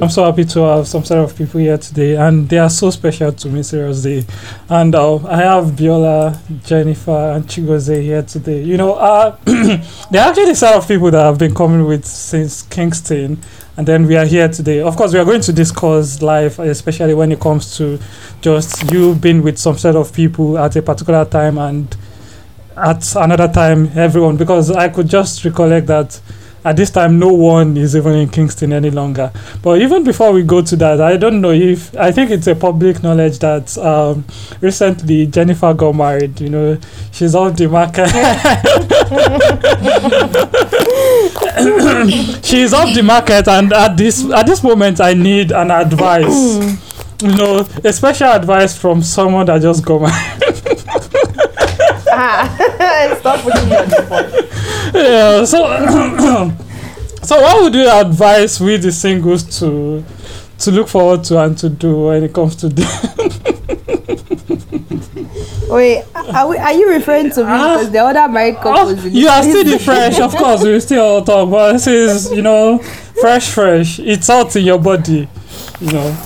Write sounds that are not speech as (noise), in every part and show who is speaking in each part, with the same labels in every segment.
Speaker 1: I'm so happy to have some set of people here today, and they are so special to me, seriously. And uh, I have Biola, Jennifer, and Chigozie here today. You know, uh, (clears throat) they're actually the set of people that I've been coming with since Kingston, and then we are here today. Of course, we are going to discuss life, especially when it comes to just you being with some set of people at a particular time and at another time everyone because I could just recollect that at this time no one is even in Kingston any longer. But even before we go to that, I don't know if I think it's a public knowledge that um, recently Jennifer got married. You know, she's off the market. (laughs) she's off the market, and at this at this moment, I need an advice. you know, a special advice from someone that just got married. (laughs) (laughs)
Speaker 2: Stop putting me on the spot.
Speaker 1: yeah, so (clears throat) so what would you advise with the singles to to look forward to and to do when it comes to this? (laughs)
Speaker 2: Wait, are, we, are you referring to me?
Speaker 1: Ah.
Speaker 2: Because the other married couples. in
Speaker 1: you are still the fresh, of (laughs) course. We still talk, but this is you know fresh, fresh. It's out in your body, you know.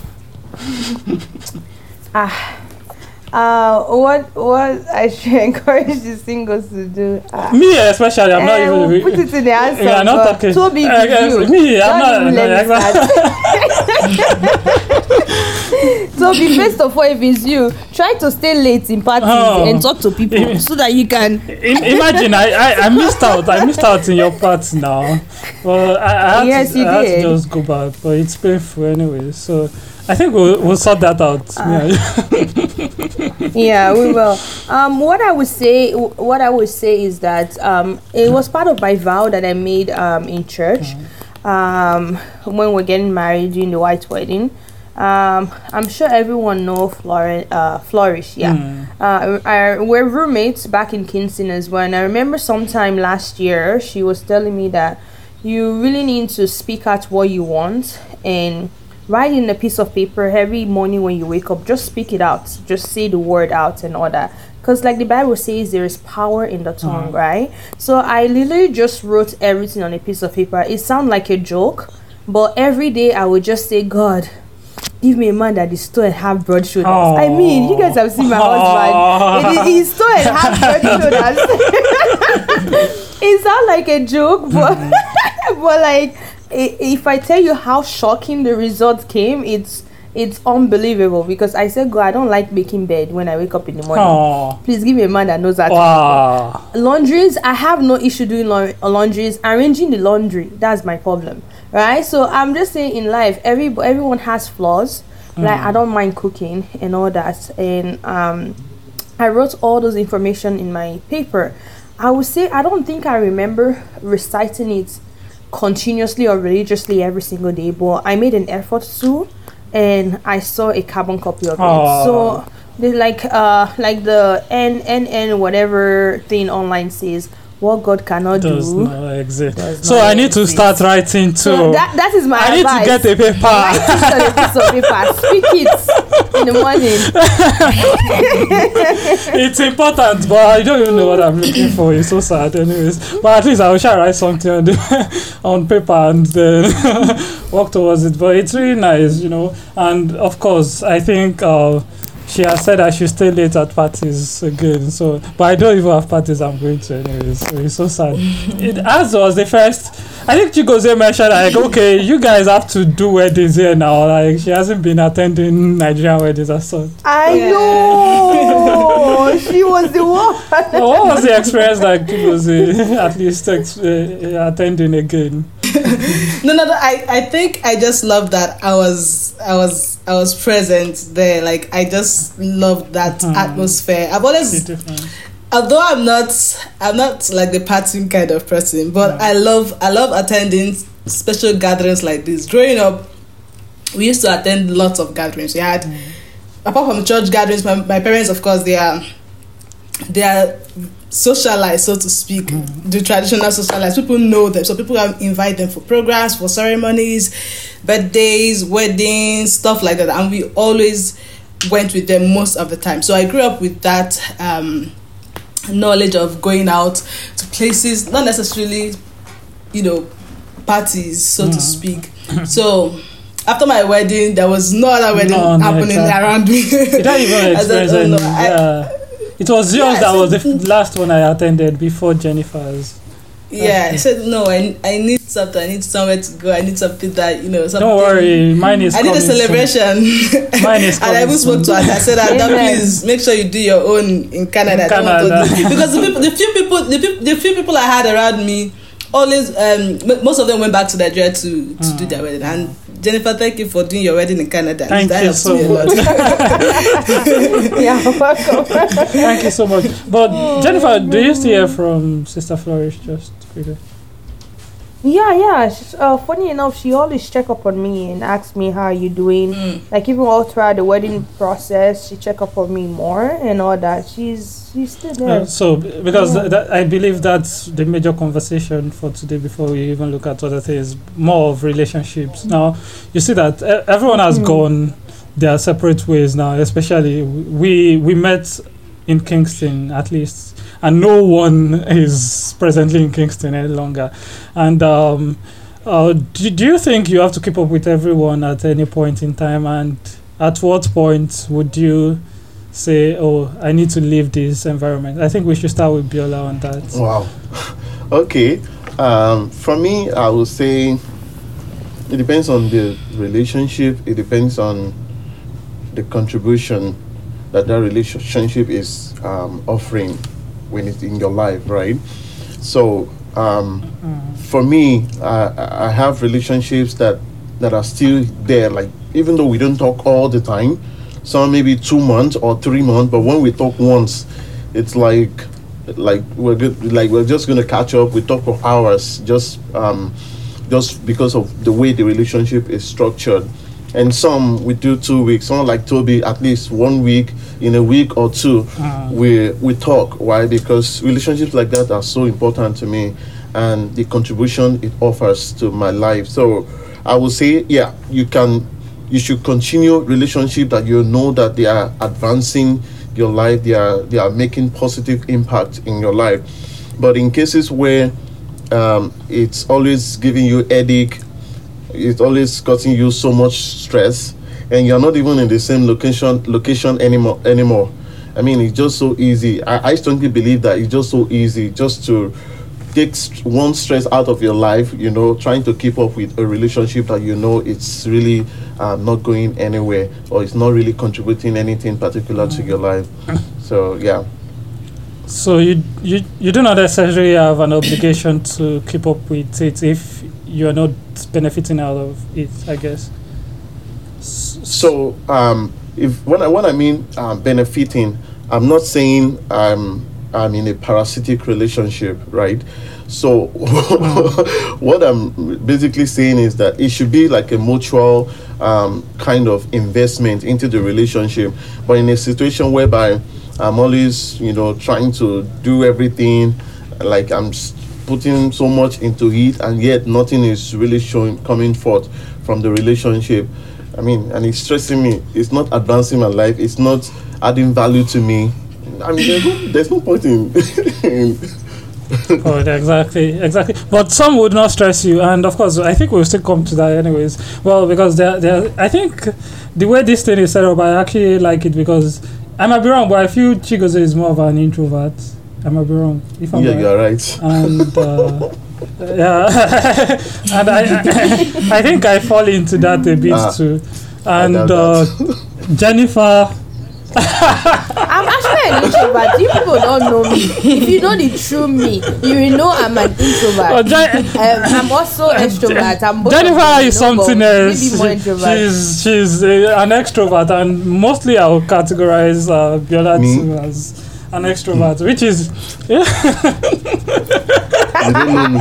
Speaker 2: Uh, what what I should (laughs) encourage the singles to do? Uh,
Speaker 1: Me especially, I'm not
Speaker 2: eh,
Speaker 1: even.
Speaker 2: we'll put it in the answer.
Speaker 1: We are not talking.
Speaker 2: It's
Speaker 1: eh,
Speaker 2: you.
Speaker 1: Me, I'm not. no,
Speaker 2: let me
Speaker 1: exactly.
Speaker 2: Toby, (laughs) first of all, if it's you, try to stay late in parties
Speaker 1: Oh.
Speaker 2: and talk to people
Speaker 1: Eh.
Speaker 2: so that you can.
Speaker 1: Im- imagine I, I, I missed out. I missed out in your part now. Well, I, I had,
Speaker 2: Yes,
Speaker 1: to,
Speaker 2: you
Speaker 1: I had to just go back, but it's painful anyway. So I think we'll we'll sort that out.
Speaker 2: Ah.
Speaker 1: yeah. (laughs)
Speaker 2: yeah we will um what i would say what i would say is that um it was part of my vow that i made um in church um when we're getting married during the white wedding um i'm sure everyone know Flor- uh flourish yeah
Speaker 1: Mm.
Speaker 2: uh, I, we're roommates back in Kingston as well. And I remember sometime last year, she was telling me that you really need to speak out what you want and write in a piece of paper every morning when you wake up. Just speak it out. Just say the word out and all that. Because, like the Bible says, there is power in the tongue, mm. right? So I literally just wrote everything on a piece of paper. It sounds like a joke, but every day I would just say, God, give me a man that is tall and have broad shoulders. I mean, you guys have seen my husband. (laughs) (laughs) It is, he's tall and have broad shoulders. it sounds like a joke, but mm. (laughs) but like if I tell you how shocking the result came, it's it's unbelievable because I said, God, I don't like making bed when I wake up in the morning.
Speaker 1: Oh.
Speaker 2: Please give me a man that knows how to
Speaker 1: Wow.
Speaker 2: laundries i have no issue doing lau- laundries arranging the laundry. That's my problem right? So i'm just saying in life every everyone has flaws. Like i don't mind cooking and all that. And um i wrote all those information in my paper. I would say i don't think i remember reciting it continuously or religiously every single day but i made an effort to and i saw a carbon copy of it. So like uh like the n n n whatever thing online says what god cannot
Speaker 1: Does
Speaker 2: do
Speaker 1: not exist.
Speaker 2: Does
Speaker 1: So
Speaker 2: not
Speaker 1: I need to start writing too.
Speaker 2: so that that is my
Speaker 1: I need to get a paper. (laughs)
Speaker 2: Write it on a piece of paper speak it in the morning (laughs)
Speaker 1: it's important, but I don't even know what I'm looking for. It's so sad, anyways. But at least I will try write something on, the, (laughs) on paper and then work towards it. But it's really nice, you know. And of course, I think uh, she has said I should stay late at parties again. So, but I don't even have parties I'm going to anyways. So it's so sad. (laughs) it, as was the first. I think Chigozie mentioned like, okay, you guys have to do weddings here now. Like she hasn't been attending Nigerian weddings or so.
Speaker 2: i
Speaker 3: Yeah.
Speaker 2: know (laughs) she was the one
Speaker 1: what was the experience like? It was uh, at least ex- uh, attending again. (laughs)
Speaker 3: No, no, no. I, I think I just love that I was, I was, I was present there. Like I just loved that
Speaker 1: Mhm.
Speaker 3: atmosphere. I've always, although I'm not, I'm not like the partying kind of person, but
Speaker 1: Yeah.
Speaker 3: I love, I love attending special gatherings like this. Growing up, we used to attend lots of gatherings. We had, apart from church gatherings, my, my parents, of course, they are, they are socialized, so to speak, the traditional socialized. People know them, so people invite them for programs, for ceremonies, birthdays, weddings, stuff like that, and we always went with them most of the time. So I grew up with that um, knowledge of going out to places, not necessarily, you know, parties, so to
Speaker 1: Mhm.
Speaker 3: speak. so after my wedding, there was no other wedding
Speaker 1: No, no,
Speaker 3: happening
Speaker 1: exactly.
Speaker 3: around me.
Speaker 1: You don't even (laughs)
Speaker 3: I said,
Speaker 1: experience
Speaker 3: "Oh, no, I-
Speaker 1: yeah. It was yours
Speaker 3: Yeah,
Speaker 1: that
Speaker 3: so-
Speaker 1: was the f- last one I attended before Jennifer's.
Speaker 3: Yeah, I said no. I, I need something. I need somewhere to go. I need something that you know. Something.
Speaker 1: Don't worry, mine is.
Speaker 3: I need a
Speaker 1: coming soon.
Speaker 3: celebration.
Speaker 1: Mine is (laughs)
Speaker 3: and I even
Speaker 1: coming
Speaker 3: spoke to her. I said, "Ada,
Speaker 2: Amen.
Speaker 3: please make sure you do your own in Canada." I don't want to
Speaker 1: Canada.
Speaker 3: do- because the people, the few people, the, peop the few people I had around me, always, um, m- most of them went back to Nigeria to to do their wedding. And Jennifer, thank you for doing your wedding in Canada.
Speaker 1: Thank
Speaker 3: that
Speaker 1: you
Speaker 3: helps
Speaker 1: so
Speaker 3: me a (laughs)
Speaker 2: yeah, welcome.
Speaker 1: Thank you so much. But oh, Jennifer, do you still hear from Sister Flourish? Just quickly.
Speaker 2: Yeah, yeah. She's, uh, funny enough, she always check up on me and ask me how you doing.
Speaker 3: Mm.
Speaker 2: Like even all throughout the wedding process, she check up on me more and all that. She's she's still there.
Speaker 1: Uh, so, because
Speaker 2: Yeah.
Speaker 1: th- that, I believe that's the major conversation for today before we even look at other things, more of relationships. Now, you see that e- everyone has
Speaker 2: Mm.
Speaker 1: gone their separate ways now, especially we we met in Kingston at least, and no one is presently in Kingston any longer. And um, uh, do, do you think you have to keep up with everyone at any point in time? And at what point would you say, "Oh, I need to leave this environment"? I think we should start with Biola on that.
Speaker 4: Wow. (laughs) okay. Um, for me, I would say it depends on the relationship. It depends on the contribution that that relationship is um, offering when it's in your life, right? So, um, for me, I, I have relationships that that are still there. Like even though we don't talk all the time, some maybe two months or three months, but when we talk once, it's like like we're good. Like we're just gonna catch up. We talk for hours, just um, just because of the way the relationship is structured. And some we do two weeks. Some like Toby, at least one week. In a week or two, we we talk. Why? Because relationships like that are so important to me, and the contribution it offers to my life. So, I would say, yeah, you can, you should continue relationship that you know that they are advancing your life. They are they are making positive impact in your life. But in cases where um, it's always giving you headache, it's always causing you so much stress, and you're not even in the same location location anymore anymore. I mean, it's just so easy. I, I strongly believe that it's just so easy just to take st- one stress out of your life. You know, trying to keep up with a relationship that you know it's really um, not going anywhere or it's not really contributing anything particular to your life. So yeah.
Speaker 1: So you you you do not necessarily have an obligation to keep up with it if you are not benefiting out of it. I guess.
Speaker 4: So, um, if when I when I mean um, benefiting, I'm not saying I'm I'm in a parasitic relationship, right? So, (laughs) what I'm basically saying is that it should be like a mutual um, kind of investment into the relationship, but in a situation whereby I'm always, you know, trying to do everything, like I'm putting so much into it, and yet nothing is really showing coming forth from the relationship. I mean, and it's stressing me. It's not advancing my life. It's not adding value to me. I mean, there's no, there's no point in. in (laughs)
Speaker 1: oh, exactly, exactly. But some would not stress you, and of course, I think we'll still come to that anyways. Well, because there, there, I think the way this thing is set up, I actually like it because I might be wrong, but I feel Chigozie is more of an introvert. I might be wrong. If I'm
Speaker 4: yeah,
Speaker 1: right.
Speaker 4: you're right.
Speaker 1: and (laughs) uh, yeah, (laughs) and I, I, I think I fall into that a bit
Speaker 4: Ah,
Speaker 1: too. And uh. Jennifer, (laughs)
Speaker 2: I'm actually an introvert. You people don't know me. If you know the true me, you will know I'm an introvert.
Speaker 1: oh, Je-
Speaker 2: Um, I'm also (laughs) extrovert. I'm both of
Speaker 1: Jennifer
Speaker 2: them,
Speaker 1: is
Speaker 2: you know,
Speaker 1: something else.
Speaker 2: Maybe
Speaker 1: She- she's she's uh, an extrovert, and mostly I would categorize uh, Biola as an extrovert, which is
Speaker 4: Yeah. don't know me.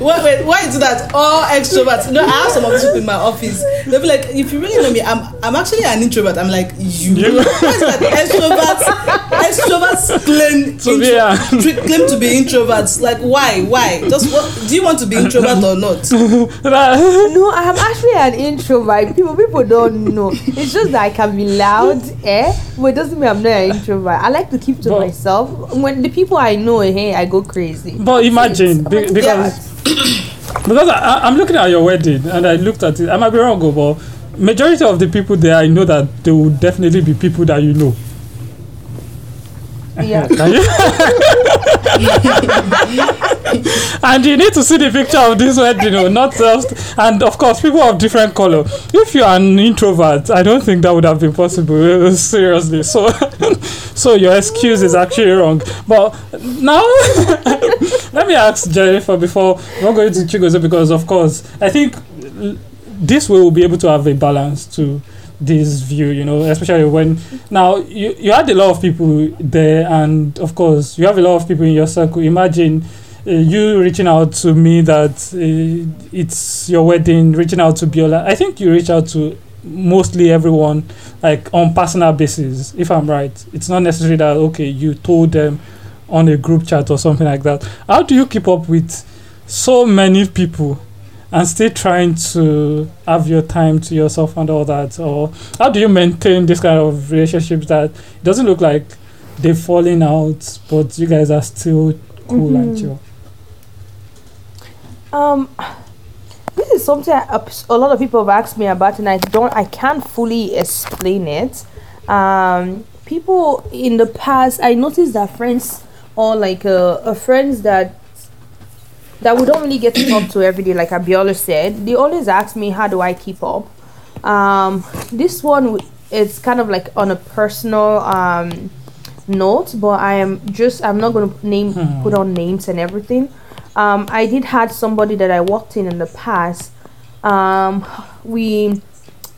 Speaker 3: Wait, wait, why is that all extroverts? No, I have some of these people in my office. They'll be like, if you really know me, I'm I'm actually an introvert. I'm like, you?
Speaker 1: You?
Speaker 3: Why is it that extroverts extroverts claim
Speaker 1: To be (laughs) a-
Speaker 3: intro- claim to be introverts? Like, why? Why? Just what? Do you want to be introvert or not? (laughs) (laughs)
Speaker 2: No, I'm actually an introvert. People people don't know. It's just that I can be loud, eh? But it doesn't mean I'm not an introvert. I like to keep to
Speaker 1: But-
Speaker 2: myself. When the people I know, hey, I go crazy.
Speaker 1: But imagine be-
Speaker 2: an
Speaker 1: because (coughs) because I, I- I'm looking at your wedding and I looked at it. I might be wrong, but majority of the people there, I know that they will definitely be people that you know.
Speaker 2: Yeah. (laughs)
Speaker 1: And you need to see the picture of this wedding, you know, not just. And of course, people of different color. If you are an introvert, I don't think that would have been possible. (laughs) Seriously, so (laughs) so your excuse is actually wrong. But now, let me ask Jennifer before we're going to Chigozie because, of course, I think this way we'll be able to have a balance to this view, you know, especially when now you, you had a lot of people there, and of course, you have a lot of people in your circle. Imagine uh, you reaching out to me that uh, it's your wedding, reaching out to Biola. I think you reach out to mostly everyone like on personal basis if i'm right it's not necessary that okay you told them on a group chat or something like that how do you keep up with so many people and still trying to have your time to yourself and all that or how do you maintain this kind of relationships that it doesn't look like they're falling out but you guys are still cool and
Speaker 2: Mhm.
Speaker 1: chill
Speaker 2: Um, this is something I, a lot of people have asked me about, and I don't, I can't fully explain it. Um, people in the past, I noticed that friends or like uh, uh, friends that that we don't really get to talk to every day, like Abiola said, they always ask me how do I keep up. Um, this one it's kind of like on a personal um note, but I am just I'm not gonna name
Speaker 1: Hmm.
Speaker 2: put on names and everything. Um, I did had somebody that I worked in in the past. Um, we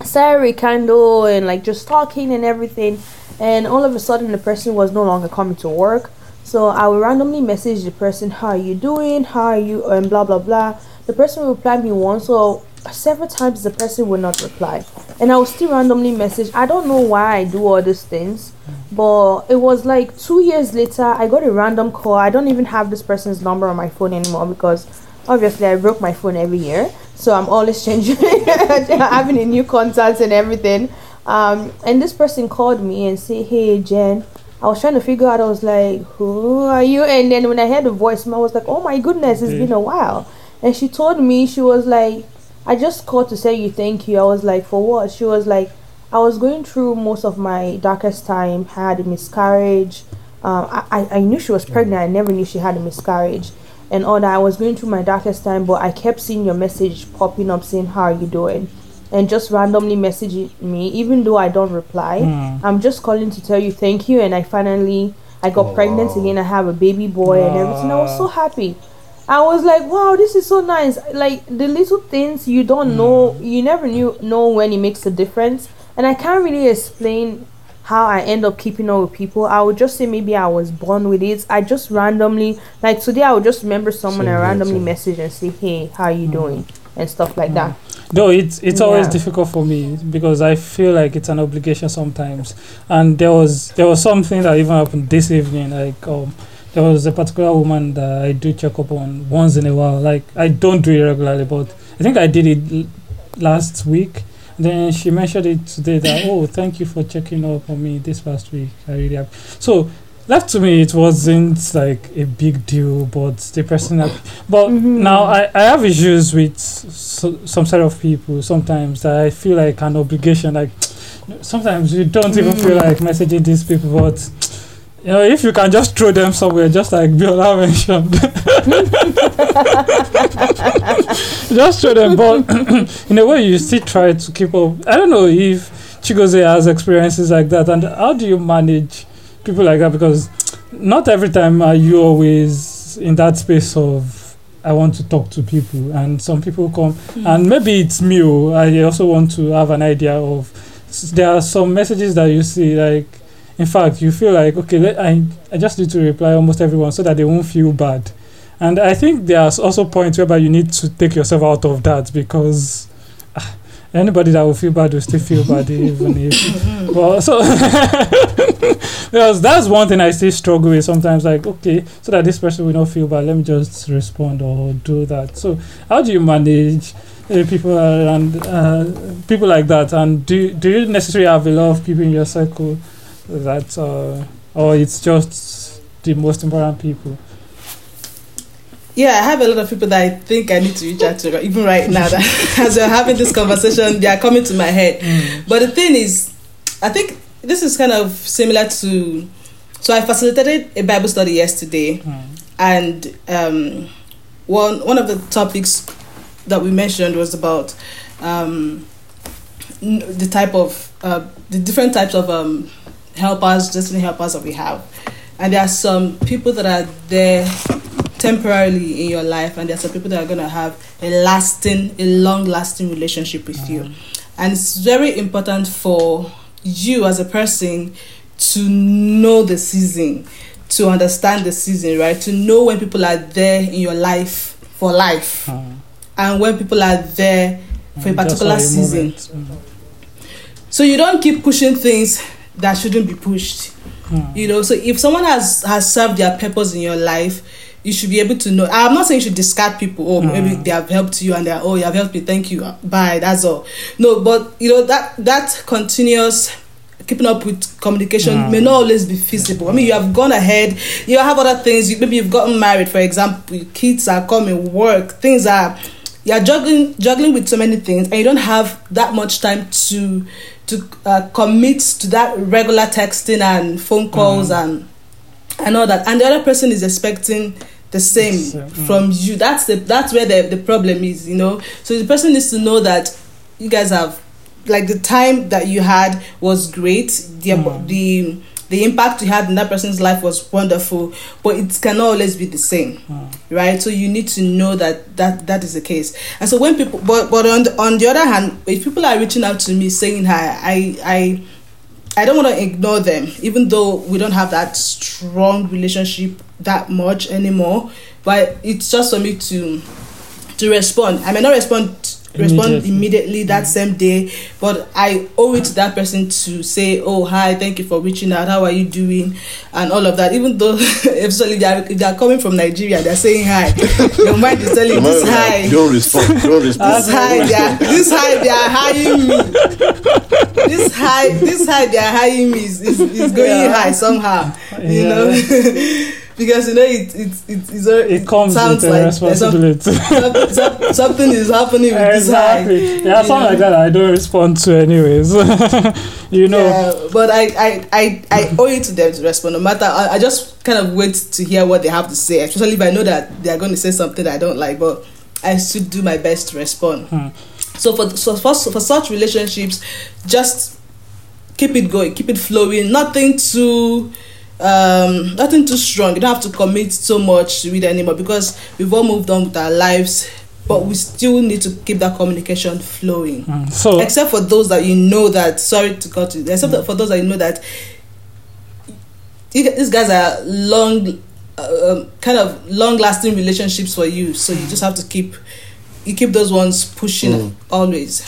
Speaker 2: started rekindle and like just talking and everything, and all of a sudden the person was no longer coming to work. So I will randomly message the person, "How are you doing? How are you?" and blah blah blah. The person will reply me once or several times. The person will not reply, and I will still randomly message. I don't know why I do all these things, but it was like two years later. I got a random call. I don't even have this person's number on my phone anymore because obviously I broke my phone every year, so I'm always (laughs) changing, having a new contact and everything. Um, and this person called me and said, "Hey Jen." I was trying to figure out. I was like, "Who are you?" And then when I heard the voice, I was like, "Oh my goodness, it's been a while." And she told me she was like, "I just called to say you thank you." I was like, "For what?" She was like, "I was going through most of my darkest time. Had a miscarriage. Um, I I knew she was pregnant. I never knew she had a miscarriage." And all that I was going through my darkest time, but I kept seeing your message popping up saying, How are you doing? And just randomly messaging me, even though I don't reply.
Speaker 1: Hmm.
Speaker 2: I'm just calling to tell you thank you and I finally I got
Speaker 4: Oh,
Speaker 2: pregnant
Speaker 4: wow.
Speaker 2: again. I have a baby boy and everything. I was so happy. I was like, wow, this is so nice. Like the little things you don't know, you never knew know when it makes a difference. And I can't really explain how I end up keeping up with people. I would just say maybe I was born with it. I just randomly like today I would just remember someone
Speaker 4: Same
Speaker 2: and randomly message and say, Hey, how you doing? and stuff like that.
Speaker 1: Though it's it's always
Speaker 2: Yeah.
Speaker 1: difficult for me because I feel like it's an obligation sometimes. And there was there was something that even happened this evening. Like um, there was a particular woman that I do check up on once in a while. Like I don't do it regularly, but I think I did it l- last week. Then she mentioned it today that oh thank you for checking up on me this past week. I really have so. Left to me, it wasn't like a big deal, but the person that but
Speaker 2: Mhm.
Speaker 1: now I, I have issues with so, some set of people sometimes that I feel like an obligation. Like sometimes you don't even feel like messaging these people, but you know, if you can just throw them somewhere, just like Biola mentioned, (laughs) just throw them. But (clears throat) in a way, you still try to keep up. I don't know if Chigozie has experiences like that, and how do you manage people like that? Because not every time are you always in that space of I want to talk to people, and some people come, and maybe it's me. oh, I also want to have an idea of. There are some messages that you see, like, in fact, you feel like okay, let, I I just need to reply almost everyone so that they won't feel bad, and I think there's also points whereby you need to take yourself out of that because. ah, Anybody that will feel bad will still feel bad even if (laughs) well so (laughs) because that's one thing I still struggle with sometimes like okay so that this person will not feel bad let me just respond or do that so how do you manage uh, people around uh, people like that and do do you necessarily have a lot of people in your circle that uh, or it's just the most important people
Speaker 3: yeah, I have a lot of people that I think I need to reach out to, even right now. That (laughs) as we're having this conversation, they are coming to my head.
Speaker 1: Mm.
Speaker 3: But the thing is, I think this is kind of similar to. So I facilitated a Bible study yesterday,
Speaker 1: Mm.
Speaker 3: and um, one one of the topics that we mentioned was about um, the type of uh, the different types of um, helpers, destiny helpers that we have, and there are some people that are there temporarily in your life, and there are some people that are going to have a lasting, a long-lasting relationship with you, and it's very important for you as a person to know the season to understand the season right to know when people are there in your life for life
Speaker 1: Mm.
Speaker 3: and when people are there for a particular season.
Speaker 1: Mm.
Speaker 3: so you don't keep pushing things that shouldn't be pushed
Speaker 1: Mm.
Speaker 3: you know so if someone has has served their purpose in your life you should be able to know. I'm not saying you should discard people oh maybe
Speaker 1: Mm.
Speaker 3: they have helped you and they're oh you have helped me thank you bye that's all. No but you know that that continuous keeping up with communication
Speaker 1: Mm.
Speaker 3: may not always be feasible. I mean you have gone ahead you have other things you, maybe you've gotten married for example your kids are coming work things are you're juggling juggling with so many things and you don't have that much time to to uh, commit to that regular texting and phone calls and and all that. And the other person is expecting the same
Speaker 1: Same, mm.
Speaker 3: from you that's the that's where the, the problem is you know so the person needs to know that you guys have like the time that you had was great the
Speaker 1: Mm.
Speaker 3: the the impact you had in that person's life was wonderful but it cannot always be the same
Speaker 1: Mm.
Speaker 3: right so you need to know that that that is the case and so when people but but on the, on the other hand if people are reaching out to me saying hi i i i don't want to ignore them even though we don't have that strong relationship that much anymore. But it's just for me to to respond. I may not respond respond
Speaker 1: Immediately.
Speaker 3: that mm. same day but i owe it to that person to say oh hi thank you for reaching out how are you doing and all of that even though (laughs) if they are, they are coming from nigeria they're saying hi (laughs) your mind is telling this hi
Speaker 4: Don't respond. Don't (laughs) respond.
Speaker 3: this high they are this high they are hiring me this high this high they are hiring me is, is, is going
Speaker 1: Yeah.
Speaker 3: high somehow you
Speaker 1: Yeah.
Speaker 3: know because you know it it it, it's a-
Speaker 1: It comes
Speaker 3: sounds
Speaker 1: with a
Speaker 3: like
Speaker 1: responsibility.
Speaker 3: some- some- something is happening with this
Speaker 1: exactly. Yeah,
Speaker 3: you
Speaker 1: something
Speaker 3: know.
Speaker 1: like that I don't respond to anyways. (laughs) you know.
Speaker 3: Yeah, but I, I, I, I owe it to them to respond. No matter, I, I just kind of wait to hear what they have to say, especially if I know that they are going to say something I don't like. But I still do my best to respond.
Speaker 1: Hmm.
Speaker 3: So for so for, for such relationships, just keep it going, keep it flowing. Nothing too, um, nothing too strong. You don't have to commit so much to it anymore because we've all moved on with our lives. But we still need to keep that communication flowing
Speaker 1: Mm. So
Speaker 3: except for those that you know that sorry to cut you except
Speaker 1: Mm.
Speaker 3: for those that you know that these guys are long uh, um, kind of long lasting relationships for you so you just have to keep you keep those ones pushing
Speaker 4: Mm.
Speaker 3: always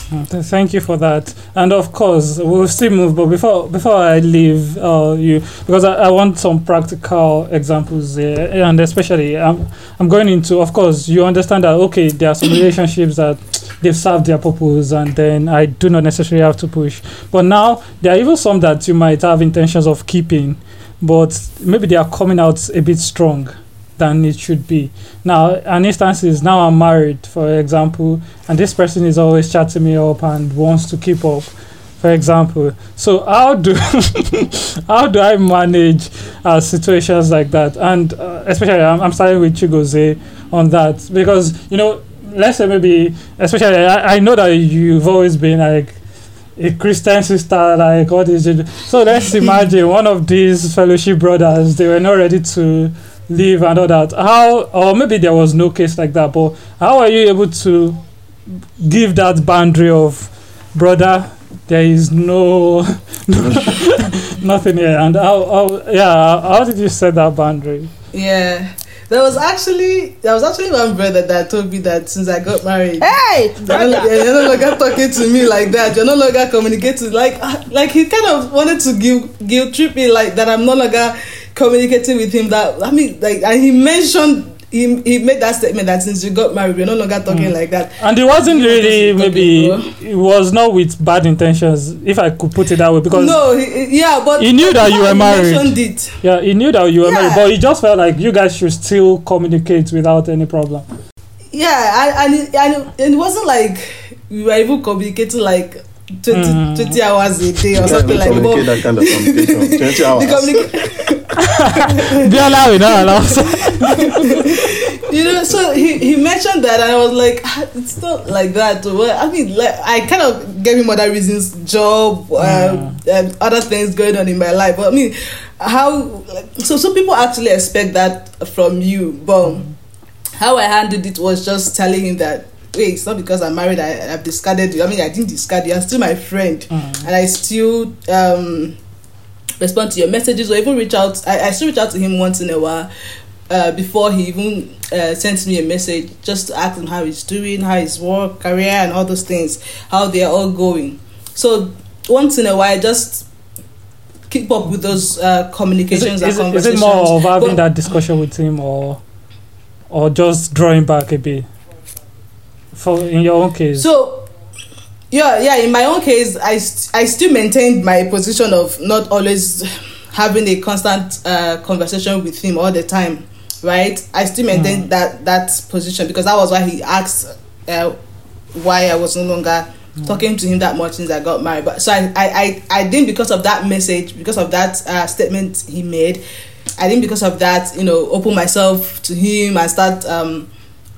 Speaker 1: Thank you for that. And of course, we'll still move. But before before I leave uh, you, because I, I want some practical examples there, and especially I'm I'm going into. Of course, you understand that okay, there are some (coughs) relationships that they've served their purpose, and then I do not necessarily have to push. But now there are even some that you might have intentions of keeping, but maybe they are coming out a bit strong than it should be. Now, an instance is now I'm married, for example, and this person is always chatting me up and wants to keep up, for example. So how do (laughs) how do I manage uh, situations like that? And uh, especially, I'm, I'm starting with Chigozie on that because you know, let's say maybe, especially, I, I know that you've always been like a Christian sister, like all these. So let's (laughs) imagine one of these fellowship brothers, they were not ready to leave and all that. How, or maybe there was no case like that, but how are you able to give that boundary of, brother, there is no, (laughs) (laughs) nothing here, and how, how, yeah, how did you set that boundary?
Speaker 3: yeah there was actually there was actually one brother that told me that since I got married
Speaker 2: Hey,
Speaker 3: no,
Speaker 2: brother.
Speaker 3: you're no longer talking to me like that. You're no longer communicating like ah, like he kind of wanted to guilt guilt trip me like that. I'm no longer communicating with him. That I mean, like and he mentioned he, he made that statement that since you got married, we're no longer talking
Speaker 1: Mm.
Speaker 3: like that.
Speaker 1: And it wasn't really maybe
Speaker 3: talking,
Speaker 1: it was not with bad intentions, if I could put it that way, because
Speaker 3: no, he, yeah, but
Speaker 1: he knew that you were married.
Speaker 3: mentioned it.
Speaker 1: yeah, he knew that you were married, but he just felt like you guys should still communicate without any problem.
Speaker 3: Yeah, and, and, it, and it wasn't like we were even communicating like 20,
Speaker 1: Mm.
Speaker 3: 20 hours a day or
Speaker 4: You
Speaker 3: something like that.
Speaker 4: that kind of communication. (laughs) 20 hours.
Speaker 3: The communica- (laughs)
Speaker 1: Biola will not allow. (laughs)
Speaker 3: you know, so he, he mentioned that, and I was like, "Ah, it's not like that. Well, I mean, like, I kind of gave him other reasons, job, um, and other things going on in my life. But I mean, how? Like, so some people actually expect that from you, but how I handled it was just telling him that. Wait, it's not because I'm married. I, I've discarded you. I mean, I didn't discard you. You're still my friend, and I still um, respond to your messages or even reach out. I, I still reach out to him once in a while uh, before he even uh, sends me a message just to ask him how he's doing, how his work, career, and all those things, how they are all going. So once in a while, just keep up with those uh, communications
Speaker 1: is,
Speaker 3: and
Speaker 1: it, is
Speaker 3: conversations.
Speaker 1: it more of having
Speaker 3: But-
Speaker 1: that discussion with him, or or just drawing back a bit? For in your own case,
Speaker 3: So, yeah, yeah. In my own case, I st- I still maintained my position of not always having a constant uh, conversation with him all the time, right? I still maintained
Speaker 1: Mm.
Speaker 3: that that position because that was why he asked uh, why I was no longer talking to him that much since I got married. But so I I, I, I didn't because of that message, because of that uh, statement he made. I didn't because of that, you know, open myself to him and start um,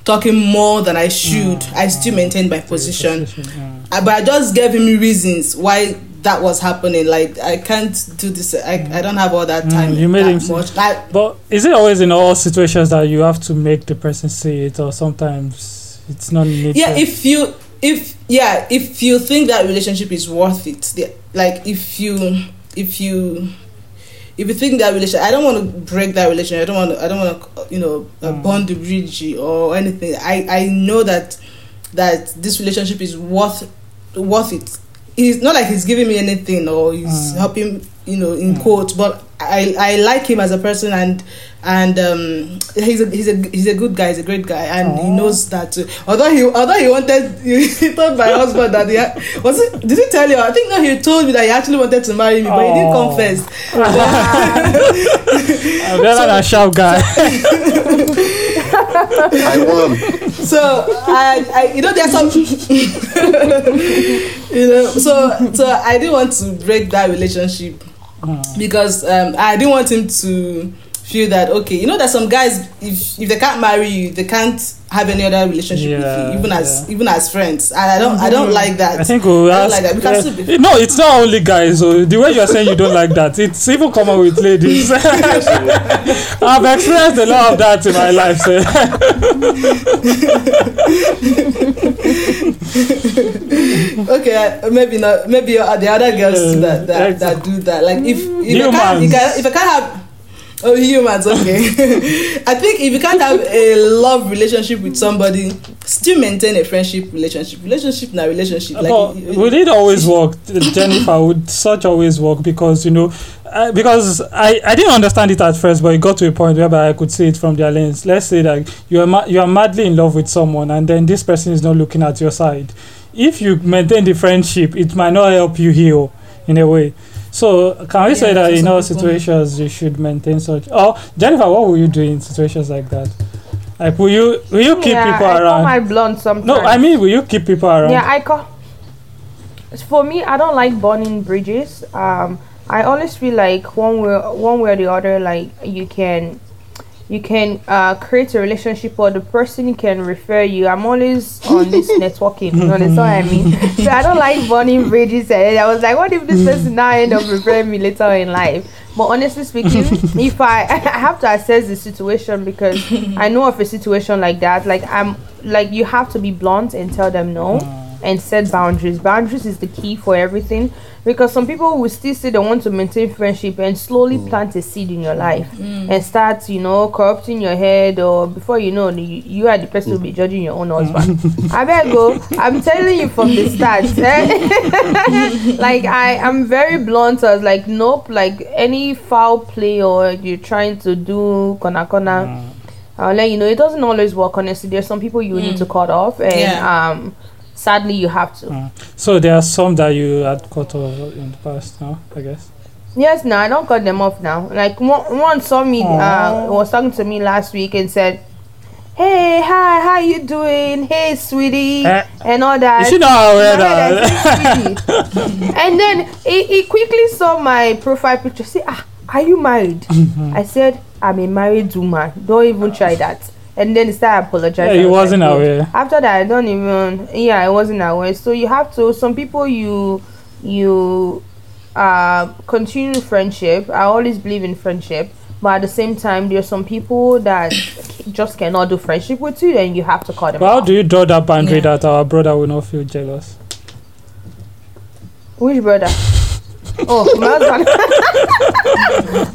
Speaker 3: talking more than I should.
Speaker 1: Mm.
Speaker 3: I still maintained my position.
Speaker 1: yeah.
Speaker 3: I, but I just gave him reasons why that was happening. Like I can't do this. I, I don't have all that
Speaker 1: Mm,
Speaker 3: time.
Speaker 1: you made him
Speaker 3: much. I,
Speaker 1: But is it always in all situations that you have to make the person see it, or sometimes it's not needed?
Speaker 3: yeah, if you if yeah if you think that relationship is worth it, the- like if you if you if you think that relation, I don't want to break that relation. I don't want to. I don't want to. You know, uh,
Speaker 1: Mm.
Speaker 3: burn the bridge or anything. I I know that that this relationship is worth worth it. It's not like he's giving me anything or he's
Speaker 1: Mm.
Speaker 3: helping. You know, in
Speaker 1: Mm.
Speaker 3: quotes, but I I like him as a person and and um he's a he's a he's a good guy. He's a great guy and he knows that. Too. Although he although he wanted (laughs) he told my husband that he had, was it did he tell you? I think no, he told me that he actually wanted to marry me, but he didn't confess. (laughs) (laughs)
Speaker 1: I'm better than a sharp guy.
Speaker 4: I won.
Speaker 3: so I, I you know there's some you know so so I didn't want to break that relationship because um I didn't want him to feel that okay you know that some guys if if they can't marry you they can't have any other relationship
Speaker 1: Yeah,
Speaker 3: with you even as
Speaker 1: yeah.
Speaker 3: even as friends and I don't I don't like that
Speaker 1: I think we'll
Speaker 3: I don't
Speaker 1: ask.
Speaker 3: like that. We can still be-
Speaker 1: no, it's not only guys. So the way you're saying you don't like that, it's even common with ladies. (laughs) I've experienced a lot of that in my life. So.
Speaker 3: okay uh, maybe not maybe the other girls
Speaker 1: Yeah,
Speaker 3: that, that that do that like if if I can't, you can, if I can't have oh humans okay (laughs) I think if you can't have a love relationship with somebody still maintain a friendship relationship relationship na relationship like
Speaker 1: but would it always work, Jennifer? Would such always work? Because you know, uh, because I, I didn't understand it at first, but it got to a point where I could see it from their lens. Let's say that you are ma- you are madly in love with someone, and then this person is not looking at your side. If you maintain the friendship, it might not help you heal in a way. So can we say that in
Speaker 3: some
Speaker 1: all situations you should maintain such? Oh, Jennifer, what will you do in situations like that? Like, will you will you keep
Speaker 2: yeah,
Speaker 1: people
Speaker 2: I call
Speaker 1: around?
Speaker 2: my blunt sometimes.
Speaker 1: no, I mean, will you keep people around?
Speaker 2: Yeah, I call. For me, I don't like burning bridges. Um, I always feel like one way, one way or the other, like you can, you can uh, create a relationship or the person can refer you. I'm always on this (laughs) networking. You understand what I mean? So I don't like burning bridges. And I was like, what if this person now end up referring me later in life? But honestly speaking, (laughs) if I, (laughs) I have to assess the situation because I know of a situation like that, like I'm like you have to be blunt and tell them no and set boundaries. Boundaries is the key for everything because some people will still say they want to maintain friendship and slowly mm. plant a seed in your mm. life mm. and start, you know, corrupting your head or before you know, you, you are the person who will be judging your own husband. (laughs) I better go. I'm telling you from the start. eh? (laughs) like I I'm very blunt. I was like, nope. Like any foul play or you're trying to do kona kona. I'll let you know. It doesn't always work. Honestly, there's some people you need to cut off, and
Speaker 3: Yeah.
Speaker 2: um, sadly, you have to.
Speaker 1: Uh, so there are some that you had cut off in the past now, I guess.
Speaker 2: Yes, no, I don't cut them off now. Like one, one saw me, uh, was talking to me last week and said, "Hey, hi, how you doing? Hey, sweetie,"
Speaker 1: Eh,
Speaker 2: and all that.
Speaker 1: Is she not aware
Speaker 2: In my head, I
Speaker 1: that?
Speaker 2: said, "Sweetie." (laughs) and then he, he quickly saw my profile picture. Say, ah, are you married?
Speaker 1: Mm-hmm.
Speaker 2: I said, I'm a married woman. Don't even try that. And then he started apologizing.
Speaker 1: Yeah, he
Speaker 2: was
Speaker 1: wasn't
Speaker 2: like,
Speaker 1: aware.
Speaker 2: After that, I don't even. Yeah, I wasn't aware. So you have to. Some people you you uh continue friendship. I always believe in friendship. But at the same time, there are some people that (coughs) just cannot do friendship with you, and you have to cut them
Speaker 1: But how
Speaker 2: off.
Speaker 1: do you draw that boundary
Speaker 3: Yeah.
Speaker 1: that our brother will not feel jealous?
Speaker 2: Which brother? (laughs) oh, my husband.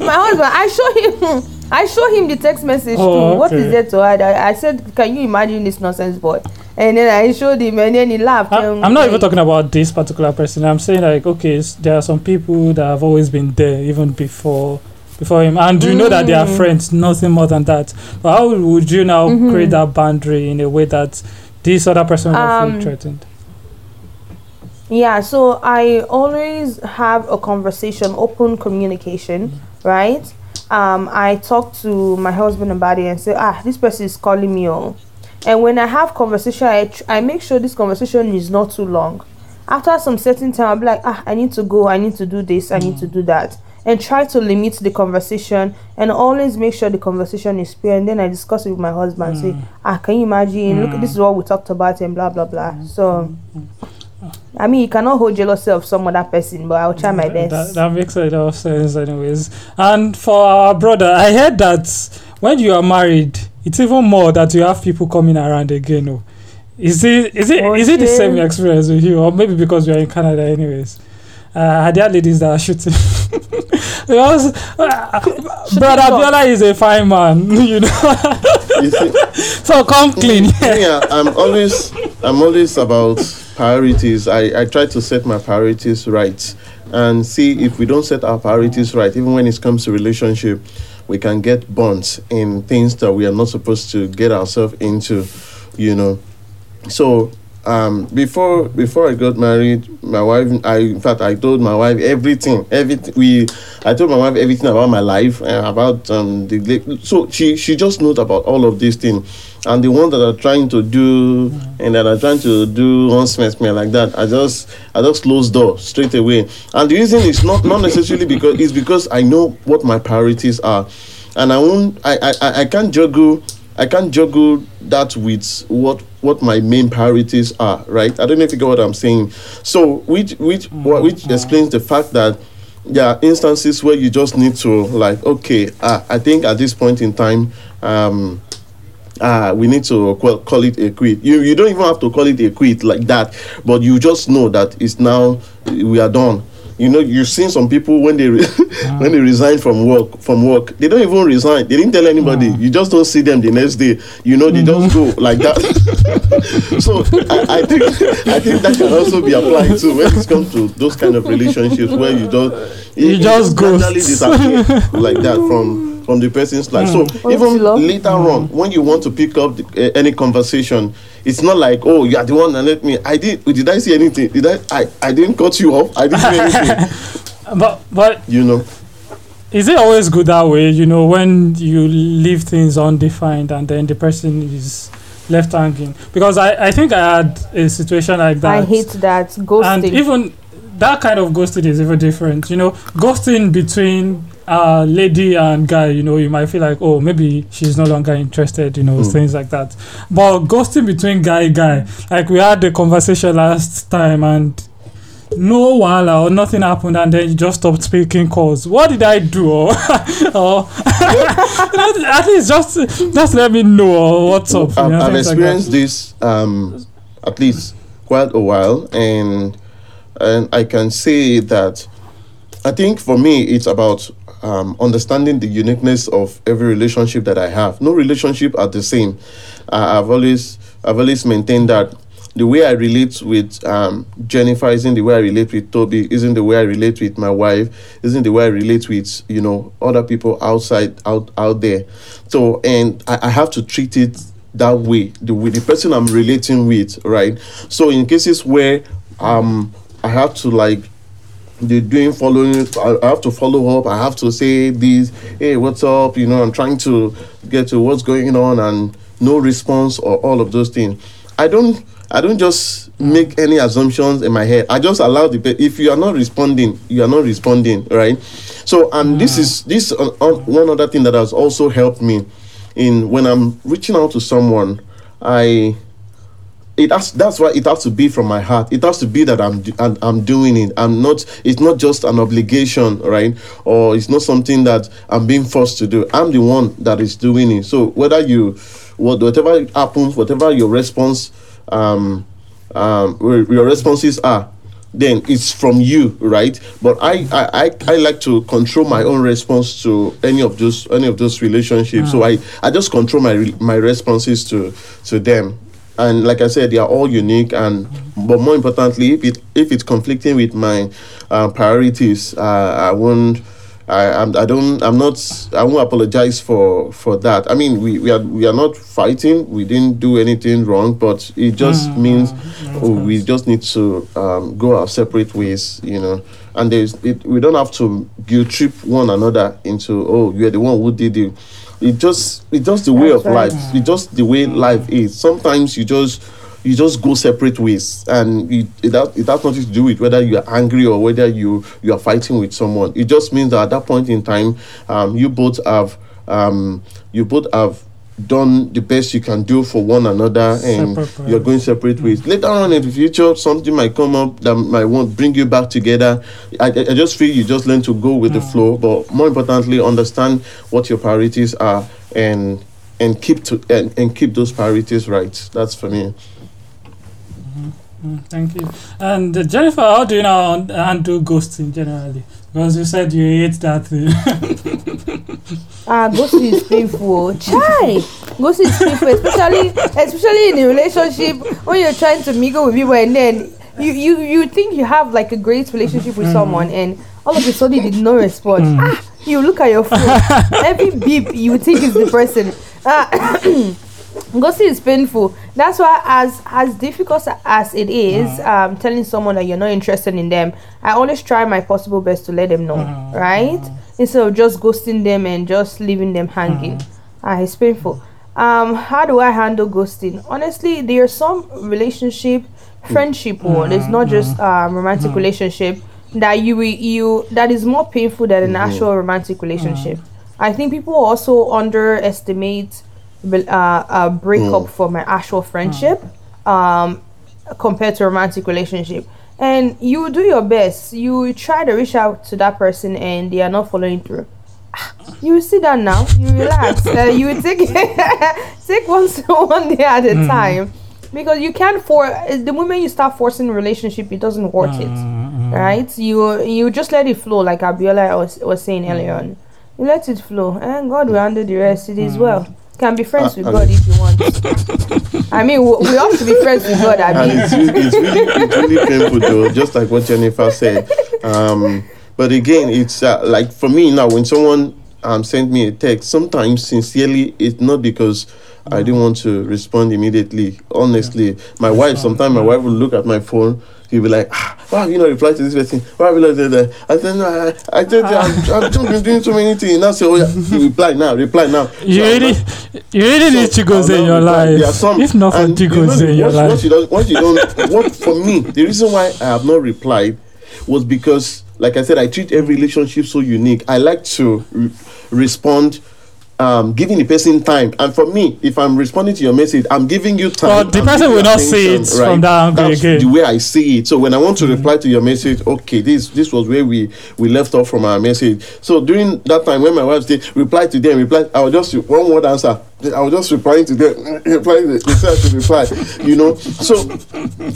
Speaker 2: (laughs) my husband. I show him. I show him the text message
Speaker 1: Oh,
Speaker 2: too. What
Speaker 1: okay.
Speaker 2: is there to? I, I said, "Can you imagine this nonsense boy?" And then I showed him, and then he laughed.
Speaker 1: I,
Speaker 2: Um,
Speaker 1: I'm not even talking about this particular person. I'm saying like, okay, there are some people that have always been there even before before him, and you know that they are
Speaker 2: Mm.
Speaker 1: friends, nothing more than that. But how would you now
Speaker 2: Mhm.
Speaker 1: create that boundary in a way that this other person will not feel
Speaker 2: Um,
Speaker 1: threatened?
Speaker 2: Yeah, so I always have a conversation, open communication, right? Um, I talk to my husband about it and say, ah, this person is calling me on. And when I have conversation, I, tr- I make sure this conversation is not too long. After some certain time, I'll be like, ah, I need to go, I need to do this, I need to do that. And try to limit the conversation and always make sure the conversation is pure. And then I discuss it with my husband, say, ah, can you imagine? Look, this is what we talked about and blah, blah, blah. So. I mean, you cannot hold jealousy of some other person, but I'll try my best.
Speaker 1: that makes a lot of sense, anyways. And for our brother, I heard that when you are married, it's even more that you have people coming around again. Oh. Is it is it is it the same experience with you, or maybe because you're in Canada, anyways? Uh, are there ladies that are shooting? (laughs) because uh, brother. Biola is a fine man, (laughs) you know.
Speaker 4: You see,
Speaker 1: so come clean.
Speaker 4: yeah, I'm always I'm always about priorities. I, I try to set my priorities right and see if we don't set our priorities right, even when it comes to relationship, we can get bonds in things that we are not supposed to get ourselves into, you know. So um before before I got married, my wife I in fact I told my wife everything everything we I told my wife everything about my life and about um the so she she just knows about all of these things and the ones that are trying to do and that are trying to do one smash me like that I just I just close door straight away and the reason is not not necessarily because it's because I know what my priorities are and I won't I I, I- can't juggle I can't juggle that with what what my main priorities are, right? I don't know if you get what I'm saying. So, which which what which explains the fact that there are instances where you just need to like, okay, uh, I think at this point in time, um, uh, we need to call, call it a quit. You you don't even have to call it a quit like that, but you just know that it's now we are done. You know, you've seen some people when they re- (laughs) (laughs) when they resign from work from work, they don't even resign. They didn't tell anybody. You just don't see them the next day. You know, they just mm-hmm. go like that. (laughs) so I, I think I think that can also be applied to when it comes to those kind of relationships where you just
Speaker 1: You just go
Speaker 4: gradually disappear like that from from the person's life. So mm. even
Speaker 2: Love.
Speaker 4: later on, mm. when you want to pick up the, uh, any conversation, it's not like, oh, you are the one that let me. I did. Did I see anything? Did I? I, I didn't cut you off. I didn't do anything. (laughs)
Speaker 1: but but
Speaker 4: you know.
Speaker 1: is it always good that way? You know, when you leave things undefined and then the person is left hanging. Because I I think I had a situation like that.
Speaker 2: I hate that ghosting and
Speaker 1: even that kind of ghosting is even different you know ghosting between uh lady and guy you know you might feel like oh maybe she's no longer interested you know
Speaker 4: Mm.
Speaker 1: things like that. But ghosting between guy guy like we had the conversation last time and no wahala or nothing happened and then you just stopped speaking calls. What did i do? (laughs) Or, or (laughs) at least just just let me know or what's up
Speaker 4: I've,
Speaker 1: know,
Speaker 4: I've
Speaker 1: things like
Speaker 4: experienced this um, at least quite a while, and and I can say that I think for me it's about um, understanding the uniqueness of every relationship that I have. No relationship are the same. Uh, I've always I've always maintained that the way I relate with um, Jennifer isn't the way I relate with Toby, isn't the way I relate with my wife, isn't the way I relate with you know other people outside out out there. So and I, I have to treat it that way, the with the person I'm relating with, right? So in cases where um I have to like the doing following I I have to follow up i have to say this hey what's up you know i'm trying to get to what's going on and no response or all of those things. I don't i don't just make any assumptions in my head. I just allow the pe- if you are not responding you are not responding right? So and this is this uh, uh, one other thing that has also helped me in when i'm reaching out to someone i it has that's why it has to be from my heart. It has to be that i'm I'm, doing it. I'm not it's not just an obligation right? Or it's not something that i'm being forced to do. I'm the one that is doing it. So whether you what whatever happens whatever your response um um your responses are then it's from you right? But I, I i i like to control my own response to any of those any of those relationships. So i i just control my my responses to to them and like i said they are all unique and but more importantly if it if it's conflicting with my uh, priorities uh, i won't I, I'm, I don't I'm not I won't apologize for for that. I mean we, we are we are not fighting. We didn't do anything wrong, but it just means oh, we just need to um, go our separate ways, you know. And there's it, we don't have to guilt trip one another into oh you're the one who did it. It just it's just the way
Speaker 2: That's
Speaker 4: of
Speaker 2: right.
Speaker 4: life. It's just the way life is. Sometimes you just you just go separate ways and it, it, has, it has nothing to do with whether you are angry or whether you you are fighting with someone it just means that at that point in time um, you both have um, you both have done the best you can do for one another and
Speaker 1: Separate
Speaker 4: you're going separate ways. Later on in the future something might come up that might want bring you back together. I, I just feel you just learn to go with the flow but more importantly understand what your priorities are and and keep to and, and keep those priorities right. That's for me.
Speaker 1: Mm, Thank you. And uh, Jennifer, how do you now un- handle ghosting generally? Because you said you hate that thing. (laughs)
Speaker 2: Ah, ghosting is painful. Chai, ghosting is painful, especially especially in a relationship when you're trying to mingle with people and then you you you think you have like a great relationship with someone and all of a sudden you did not respond. Ah, you look at your phone, every beep you think is the person. Ah, (coughs) ghosting is painful. That's why, as as difficult as it is, um, telling someone that you're not interested in them, I always try my possible best to let them know, right? Instead of just ghosting them and just leaving them hanging. Ah, it's painful. Um, how do I handle ghosting? Honestly, there are some relationship, friendship one. It's not just um romantic relationship that you you that is more painful than an actual romantic relationship. I think people also underestimate uh, a breakup from an actual friendship um, compared to romantic relationship. And you do your best. You try to reach out to that person, and they are not following through. You sit down now. You relax. uh, you take (laughs) take one one day at a mm. time, because you can't for the moment you start forcing a relationship, it doesn't work it mm, mm, right? You you just let it flow, like Abiola was, was saying earlier on. You let it flow, and God will handle the rest. It is well. Can be friends
Speaker 4: Uh,
Speaker 2: with
Speaker 4: I
Speaker 2: God
Speaker 4: mean-
Speaker 2: if you want. I mean, we, we have to be friends with God. I
Speaker 4: and
Speaker 2: mean,
Speaker 4: it's, it's really it's really painful though just like what jennifer said um but again it's uh, like for me now when someone um sent me a text sometimes sincerely it's not because i didn't want to respond immediately honestly my wife sometimes my wife will look at my phone She'll be like, ah, why have you not replied to this person? Why have you not done that? I said, no, I, I said, I've just been doing so many things. Now say, oh yeah, reply now, reply now. (laughs)
Speaker 1: you
Speaker 4: So
Speaker 1: really, you really need
Speaker 4: so
Speaker 1: Chigozies
Speaker 4: I'll
Speaker 1: in your life.
Speaker 4: There are some-
Speaker 1: if not for
Speaker 4: and you know,
Speaker 1: Chigozies in your life.
Speaker 4: Once you don't, once you don't, what for me, the reason why I have not replied was because, like I said, I treat every relationship so unique. I like to re- respond. Um, giving the person time, and for me, if I'm responding to your message, I'm giving you time.
Speaker 1: But the
Speaker 4: I'm
Speaker 1: person will not see it from that angle
Speaker 4: That's
Speaker 1: again.
Speaker 4: the way I see it. So when I want to reply to your message, okay, this this was where we we left off from our message. So during that time when my wife said reply to them, reply, I will just one word answer. I was just replying to them, (laughs) replying to they said I should reply. You know, so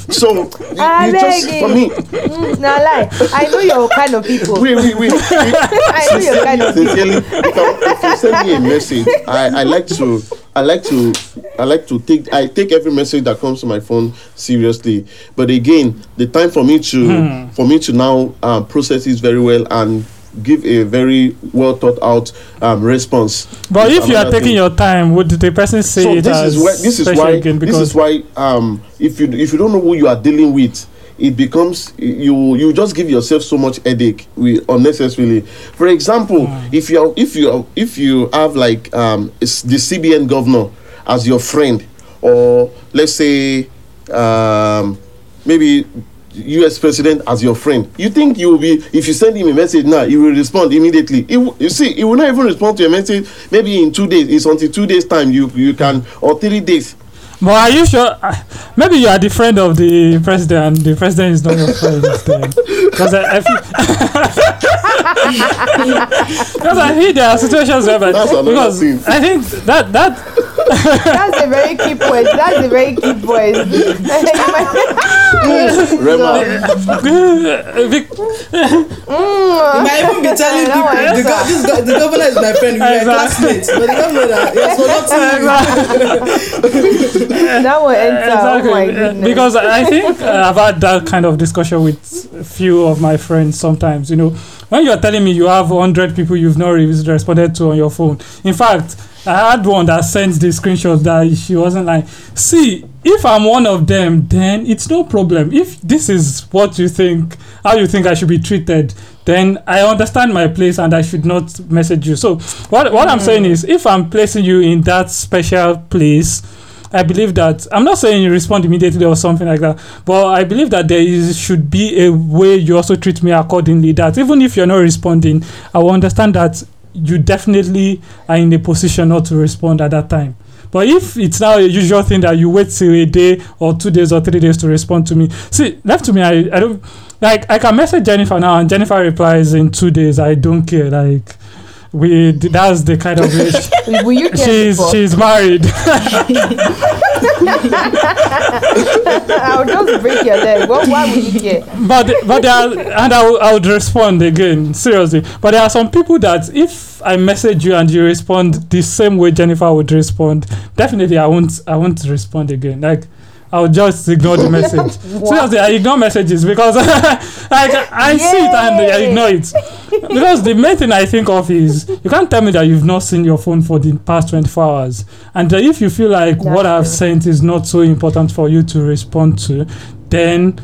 Speaker 4: so you, you just for me.
Speaker 2: Mm, now lie. I know your kind of people.
Speaker 4: Wait, wait, wait.
Speaker 2: I know your kind of people.
Speaker 4: If, I, you send me a message, I, I like to I like to I like to take I take every message that comes to my phone seriously. But again, the time for me to for me to now um, process it very well and give a very well thought out um, response.
Speaker 1: But if you are taking
Speaker 4: thing.
Speaker 1: your time, would the person say
Speaker 4: so
Speaker 1: it
Speaker 4: this
Speaker 1: as
Speaker 4: is why this is why
Speaker 1: again?
Speaker 4: this is why um if you if you don't know who you are dealing with it becomes you you just give yourself so much headache we unnecessarily for example
Speaker 1: Hmm.
Speaker 4: if you are if you are, if you have like um the cbn governor as your friend or let's say um maybe US president as your friend. You think you will be if you send him a message now, he will respond immediately. Will- you see, he will not even respond to your message. Maybe in two days. It's until two days time you you can or three days.
Speaker 1: But are you sure? Uh, maybe you are the friend of the president, and the president is not your friend. Because (laughs) I, I feel, (laughs) because I feel there are situations where, because. I think that that
Speaker 2: That's a very key point. That's a very key point.
Speaker 4: Rema,
Speaker 1: Vic-
Speaker 3: You might even be telling
Speaker 2: That
Speaker 3: people
Speaker 2: one
Speaker 3: the, go- this go- the governor is my friend, we are classmates, but they don't know that. Yes, we're not
Speaker 2: that will enter.
Speaker 1: exactly
Speaker 2: Oh my goodness.
Speaker 1: because I think uh, I've had that kind of discussion with a few of my friends. Sometimes you know when you are telling me you have hundred people you've not responded to on your phone. In fact, I had one that sent the screenshot that she wasn't like, see, if I'm one of them, then it's no problem. If this is what you think, how you think I should be treated, then I understand my place and I should not message you. So what what I'm saying hmm. is, if I'm placing you in that special place. I believe that I'm not saying you respond immediately or something like that, but I believe that there is should be a way you also treat me accordingly. That even if you're not responding, I will understand that you definitely are in a position not to respond at that time. But if it's now a usual thing that you wait till a day or two days or three days to respond to me, see, left to me, I, I don't like I can message Jennifer now and Jennifer replies in two days. I don't care. Like we that's the kind of (laughs)
Speaker 2: will you care
Speaker 1: she's
Speaker 2: before?
Speaker 1: she's married. (laughs) (laughs)
Speaker 2: I'll just break your leg. Well, why would you care?
Speaker 1: but but there are, and I would, I would respond again seriously but there are some people that if i message you and you respond the same way jennifer would respond definitely i won't i won't respond again like I'll just ignore the (laughs) message. Seriously, I ignore messages because (laughs) like I see it and I ignore it. Because the main thing I think of is you can't tell me that you've not seen your phone for the past 24 hours. And if you feel like what I've
Speaker 2: That's
Speaker 1: sent is not so important for you to respond to, then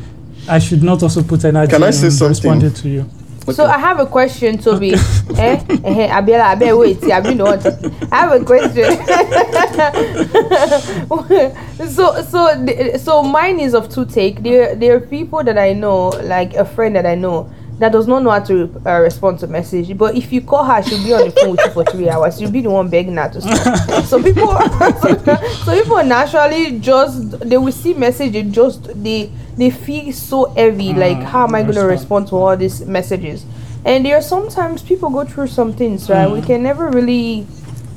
Speaker 1: I should not also put energy
Speaker 4: Can I
Speaker 1: in
Speaker 4: say something?
Speaker 1: responding to you.
Speaker 2: So I have a question, Toby. eh? (laughs) Eh, Abiola, I bet wait. I've been the one talking. I have a question. (laughs) so so so mine is of two take. There there are people that I know, like a friend that I know, that does not know how to uh, respond to message. But if you call her, she'll be on the phone with you for three hours. You'll be the one begging her to stop. (laughs) so people, (laughs) so people naturally just they will see message. They just they they feel so heavy. like how am I going to respond to all these messages? And there are sometimes people go through some things, right? We can never really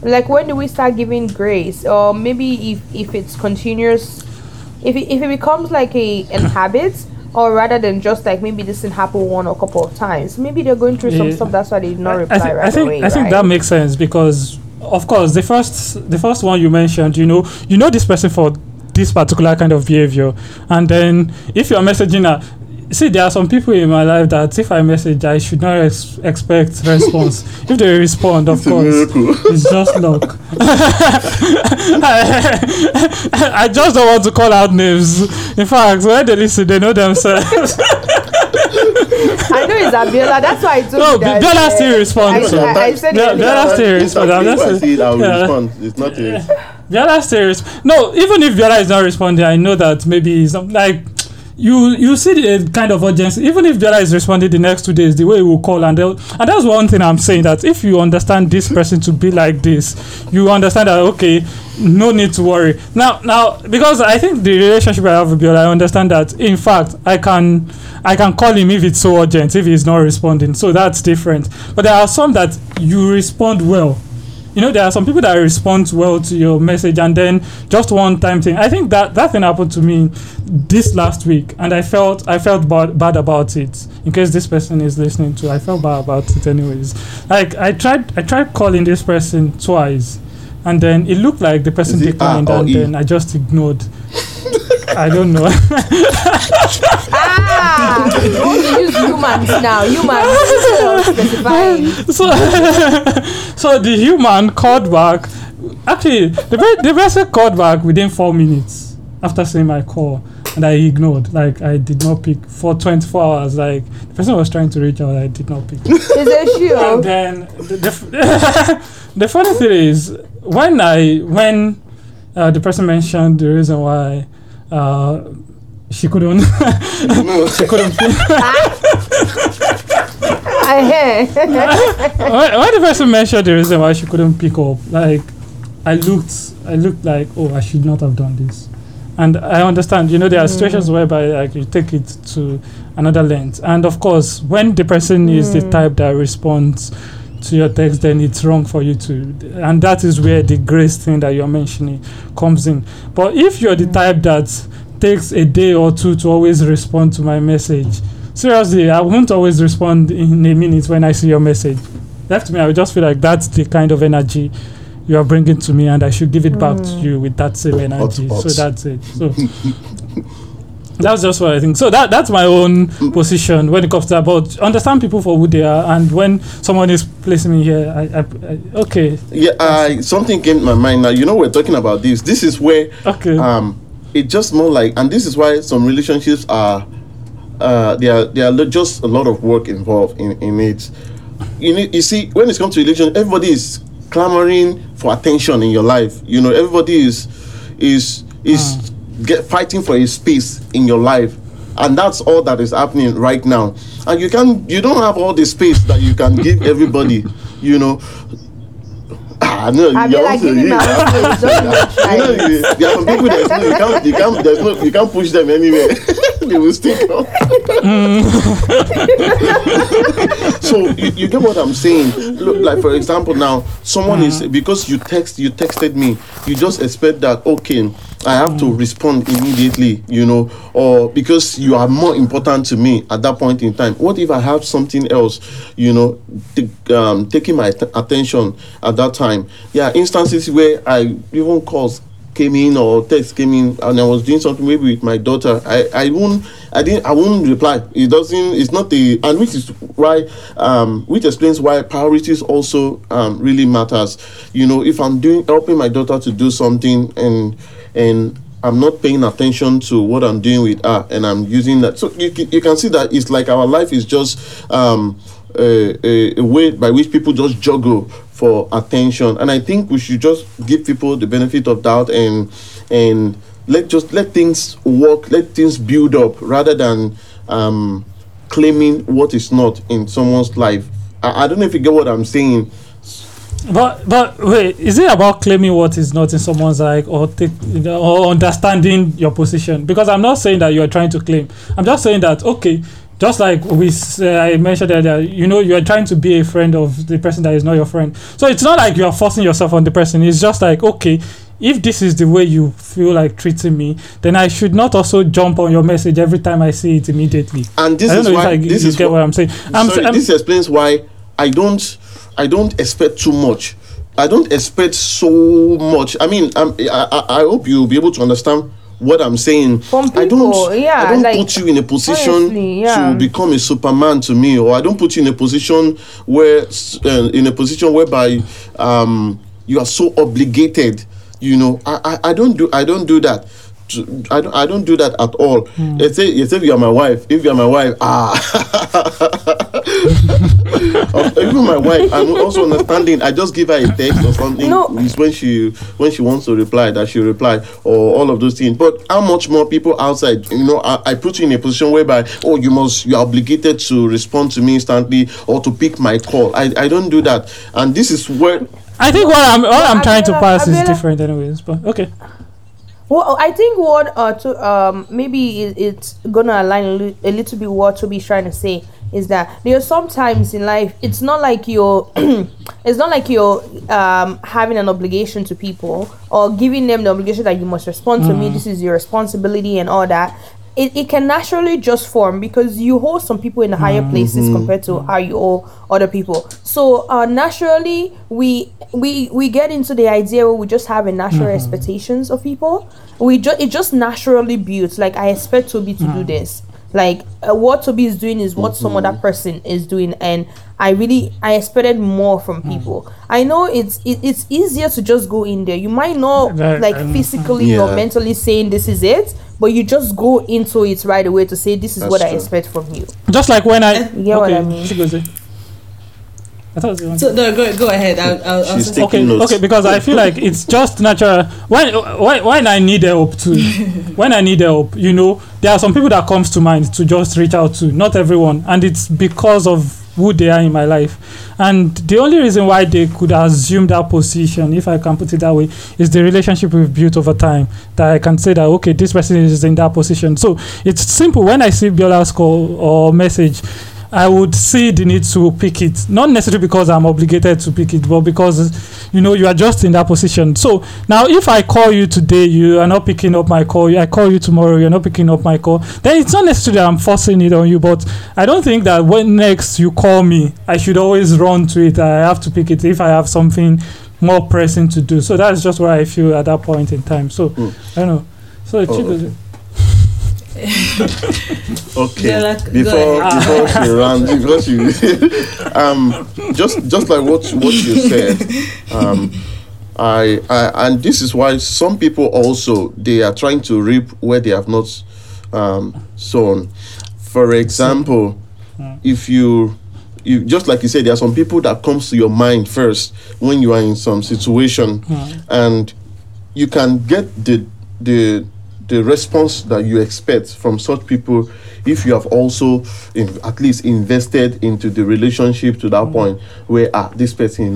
Speaker 2: like when do we start giving grace or maybe if if it's continuous if it, if it becomes like a an habit or rather than just like maybe this didn't happen one or couple of times maybe they're going through some
Speaker 1: Yeah.
Speaker 2: stuff that's why they did not reply
Speaker 1: I, think,
Speaker 2: right
Speaker 1: I think
Speaker 2: away
Speaker 1: I think
Speaker 2: right?
Speaker 1: that makes sense because of course the first the first one you mentioned, you know, you know this person for this particular kind of behavior, and then if you're messaging her. See, there are some people in my life that if I message, I should not ex- expect response. (laughs) if they respond, of
Speaker 4: it's
Speaker 1: course, it's just luck. I, (laughs) I just don't want to call out names. In fact, when they listen, they know themselves. (laughs)
Speaker 2: I know it's Abiola that's why I told
Speaker 1: no,
Speaker 2: you that
Speaker 1: Biola
Speaker 2: uh,
Speaker 1: still
Speaker 2: I,
Speaker 1: responds.
Speaker 2: I, I said
Speaker 1: Yeah,
Speaker 2: it
Speaker 1: yeah, that's still
Speaker 4: If
Speaker 1: respond.
Speaker 4: I-
Speaker 1: I'm
Speaker 4: if
Speaker 1: just-
Speaker 4: I see it, I will
Speaker 1: yeah.
Speaker 4: respond. It's not a
Speaker 1: Biola still resp- No, even if Biola is not responding, I know that maybe some like you you see the eh, kind of urgency. Even if Biola is responding the next two days, the way he will call and and that's one thing I'm saying that if you understand this person to be like this, you understand that okay, no need to worry. Now now because I think the relationship I have with Biola, I understand that in fact I can I can call him if it's so urgent if he's not responding. So that's different. But there are some that you respond well you know there are some people that respond well to your message and then just one time thing. I think that that thing happened to me this last week and i felt i felt bad, bad about it. In case this person is listening to i felt bad about it anyways. Like i tried i tried calling this person twice and then it looked like the person
Speaker 4: Is it
Speaker 1: declined and
Speaker 4: E?
Speaker 1: then i just ignored (laughs) i don't know. (laughs)
Speaker 2: Ah, don't use humans now. Humans instead of specifying.
Speaker 1: so (laughs) so the human called back actually the, the person called back within four minutes after seeing my call and i ignored. Like i did not pick for 24 hours. Like the person was trying to reach out i did not pick.
Speaker 2: Is a (laughs)
Speaker 1: and then the, the, the funny thing is when i when uh, the person mentioned the reason why uh, she couldn't she couldn't
Speaker 2: I hear.
Speaker 1: when, when the person mentioned the reason why she couldn't pick up, like I looked, I looked like, oh, I should not have done this. And I understand, you know, there are situations whereby like you take it to another length. And of course, when the person is the type that responds to your text, then it's wrong for you to. And that is where the grace thing that you're mentioning comes in. But if you're the mm. type that takes a day or two to always respond to my message, seriously, I won't always respond in a minute when I see your message. Left to me, I would just feel like that's the kind of energy you are bringing to me, and I should give it back to mm. you with that same energy.
Speaker 4: hot.
Speaker 1: So that's it. So (laughs) that's just what I think. So that that's my own position when it comes to that. But understand people for who they are, and when someone is placing me here, I, I, I okay,
Speaker 4: Yeah, I something came to my mind now. You know, we're talking about this. This is where
Speaker 1: okay.
Speaker 4: um it just more like and this is why some relationships are uh there are there are just a lot of work involved in in it you need you see when it comes to religion everybody is clamoring for attention in your life you know everybody is is is get fighting for a space in your life. And that's all that is happening right now. And you can you don't have all the space that you can give everybody (laughs) you know. Ah no
Speaker 2: I
Speaker 4: you
Speaker 2: feel like
Speaker 4: also-
Speaker 2: giving
Speaker 4: you-
Speaker 2: out space, don't even try
Speaker 4: you (laughs) know, you- there are some people that you can't, you can't, there's no, you can't push them anywhere. (laughs) they will up. so you, you get what I'm saying? Look, like for example, now someone is because you text, you texted me, you just expect that okay, I have to respond immediately, you know, or because you are more important to me at that point in time. What if I have something else, you know, t- um, taking my att- attention at that time? Yeah, instances where I even calls came in or text came in and I was doing something maybe with my daughter, I, I won't I didn't I won't reply. It doesn't it's not the and which is why um which explains why priorities also um really matters. You know, if I'm doing helping my daughter to do something and and I'm not paying attention to what I'm doing with her and I'm using that. So you, you can see that it's like our life is just um a, a, way by which people just juggle for attention and i think we should just give people the benefit of doubt and and let just let things work let things build up rather than um claiming what is not in someone's life i, I don't know if you get what i'm saying
Speaker 1: But but wait, is it about claiming what is not in someone's life or take you know, or understanding your position? Because I'm not saying that you are trying to claim. I'm just saying that okay, just like we s- uh, I mentioned earlier, you know, you are trying to be a friend of the person that is not your friend. So it's not like you are forcing yourself on the person. It's just like okay. If this is the way you feel like treating me, then I should not also jump on your message every time I see it immediately.
Speaker 4: and this
Speaker 1: I don't
Speaker 4: is
Speaker 1: know
Speaker 4: why
Speaker 1: if I,
Speaker 4: this
Speaker 1: you
Speaker 4: is
Speaker 1: get
Speaker 4: wh-
Speaker 1: what I'm saying. I'm,
Speaker 4: Sorry,
Speaker 1: I'm,
Speaker 4: this explains why I don't I don't expect too much. I don't expect so much. I mean, um, I, I, I hope you'll be able to understand what I'm saying.
Speaker 2: From
Speaker 4: I don't,
Speaker 2: yeah,
Speaker 4: I don't
Speaker 2: like,
Speaker 4: put you in a position
Speaker 2: honestly, yeah.
Speaker 4: to become a Superman to me, or I don't put you in a position where, uh, in a position whereby um, you are so obligated. You know, I, I, I don't do I don't do that. I don't, I don't do that at all.
Speaker 2: Hmm.
Speaker 4: Let's say, let's say you are my wife. If you are my wife, ah, (laughs) even my wife, I'm also understanding. I just give her a text or something.
Speaker 2: No.
Speaker 4: It's when she when she wants to reply that she reply or all of those things. But how much more people outside? You know, I, I put you in a position whereby oh you must you are obligated to respond to me instantly or to pick my call. I, I don't do that, and this is where
Speaker 1: I think what I'm what I'm trying to
Speaker 2: Abiola-
Speaker 1: pass is different, anyways. But okay.
Speaker 2: Well, I think what uh to um maybe it, it's gonna align a, li- a little bit what Toby's trying to say is that there are sometimes in life it's not like you're (clears throat) it's not like you're um having an obligation to people or giving them the obligation that you must respond to me. This is your responsibility and all that. It, it can naturally just form because you hold some people in higher places compared to how you hold other people. So uh, naturally, we we we get into the idea where we just have a natural expectations of people. We just it just naturally builds. Like I expect Toby to do this. Like uh, what Toby is doing is what some other person is doing, and I really I expected more from people. I know it's it, it's easier to just go in there. You might not
Speaker 1: Right,
Speaker 2: like
Speaker 1: um,
Speaker 2: physically or mentally saying this is it, but you just go into it right away to say this is
Speaker 4: That's
Speaker 2: what I expect from you.
Speaker 1: Just like when I. (laughs)
Speaker 2: You get what I mean?
Speaker 1: Chigozie. I thought it was the one-
Speaker 3: So no, go go ahead. I'll, I'll, I'll
Speaker 4: She's taking
Speaker 1: okay,
Speaker 4: notes.
Speaker 1: okay, because I feel like it's just natural. When, when when I need help too, (laughs) when I need help, you know, there are some people that comes to mind to just reach out to. Not everyone, and it's because of who they are in my life. And the only reason why they could assume that position, if I can put it that way, is the relationship we've built over time. That I can say that okay, this person is in that position. So it's simple. When I see Biola's call or message. I would see the need to pick it, not necessarily because I'm obligated to pick it, but because you know you are just in that position. So now, if I call you today, you are not picking up my call. I call you tomorrow, you're not picking up my call. Then it's not necessarily I'm forcing it on you, but I don't think that when next you call me, I should always run to it. I have to pick it if I have something more pressing to do. So that's just what I feel at that point in time. So
Speaker 4: Mm.
Speaker 1: I don't know. So Chigozie-
Speaker 4: Okay. (laughs)
Speaker 3: Yeah, like-
Speaker 4: before before she (laughs) ran, because (laughs) you, um, just just like what what you said, um, I, I and this is why some people also they are trying to reap where they have not um, sown. For example, if you you just like you said, there are some people that comes to your mind first when you are in some situation, and you can get the the the response that you expect from such people if you have also in, at least invested into the relationship to that point where ah this person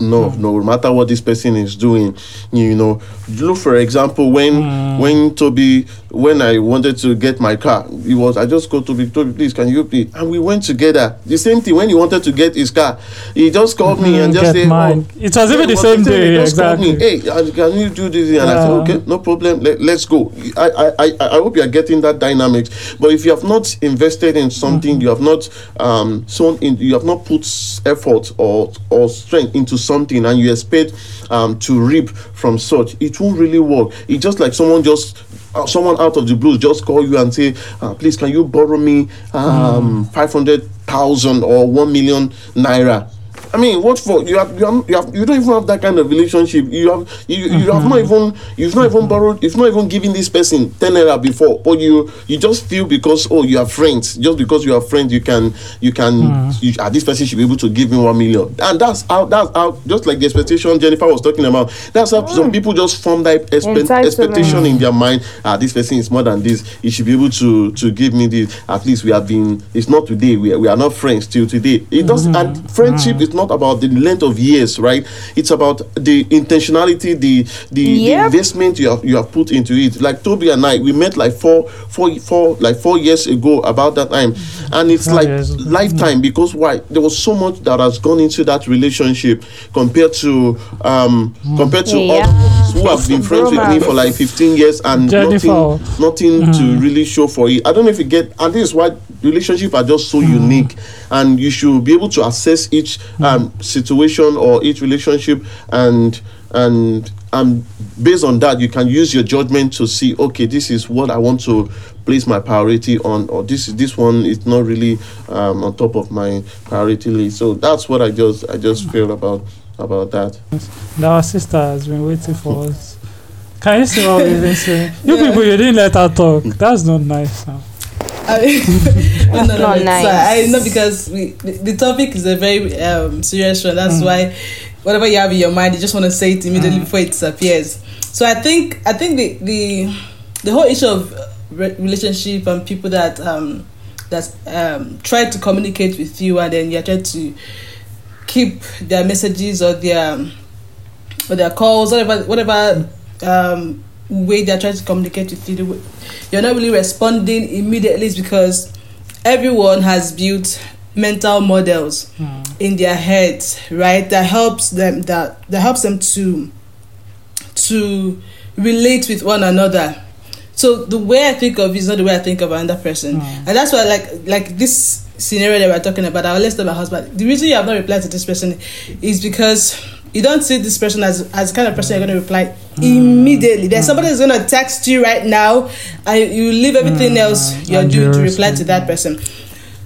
Speaker 4: no no no matter what this person is doing you know look for example when when toby when i wanted to get my car it was i just go to toby toby please can you pay and we went together. The same thing when he wanted to get his car he just called me and
Speaker 1: Mhm,
Speaker 4: just said
Speaker 1: mine.
Speaker 4: oh,
Speaker 1: It was even the same
Speaker 4: He
Speaker 1: day,
Speaker 4: just called me, hey can you do this? And i said okay no problem Let, let's go. I, I i i hope you are getting that dynamics. But if you have not invested in something you have not um sown in you have not put effort or or strength into something and you expect um to reap from such it won't really work. It's just like someone just uh, someone out of the blues just call you and say uh, please can you borrow me um 500,000 or 1 million naira I mean, what for? You have, you have, you have, you don't even have that kind of relationship. You have, you, you have not mm-hmm. even, you've not even borrowed, you've not even given this person ten naira before, but you, you just feel because oh, you are friends, just because you are friends, you can, you can, mm-hmm. you, ah, this person should be able to give me one million, and that's how, that's how, just like the expectation Jennifer was talking about. That's how some mm. people just form that expe- expectation in their mind. Ah, this person is more than this. He should be able to, to give me this. At least we have been. It's not today. We are, we are not friends till today. It does, and mm-hmm. friendship is not about the length of years, right? It's about the intentionality, the the, the investment you have you have put into it. Like Toby and I, we met like four four four like four years ago about that time, and it's like
Speaker 1: years
Speaker 4: lifetime because why? There was so much that has gone into that relationship compared to um compared to
Speaker 2: Yeah.
Speaker 4: others who have been friends with me for like 15 years and
Speaker 1: Jennifer.
Speaker 4: nothing nothing to really show for it. I don't know if you get and this is why relationships are just so unique and you should be able to assess each um situation or each relationship and and and based on that you can use your judgment to see okay this is what i want to place my priority on or this is this one is not really um, on top of my priority list so that's what i just i just feel about about that
Speaker 1: And our sister has been waiting for us. Can you see what we've been saying? You
Speaker 3: Yeah.
Speaker 1: people, you didn't let her talk. That's not nice now.
Speaker 3: I no, no, no,
Speaker 2: not nice.
Speaker 3: I know because we the, the topic is a very um, serious one. That's
Speaker 1: Mm.
Speaker 3: why whatever you have in your mind, you just want to say it immediately
Speaker 1: Mm.
Speaker 3: before it disappears. So I think I think the the the whole issue of re- relationship and people that um that um try to communicate with you and then you're trying to keep their messages or their or their calls whatever whatever um way they're trying to communicate with you, way- you're not really responding immediately, is because everyone has built mental models hmm. in their heads, right? That helps them that that helps them to to relate with one another. So the way I think of it is not the way I think of another person, hmm. and that's why like like this scenario that we're talking about. I always tell my husband the reason you have not replied to this person is because you don't see this person as as the kind of person you're going to reply immediately. There's somebody who's going to text you right now, and you leave everything mm. else you're doing to reply to that person.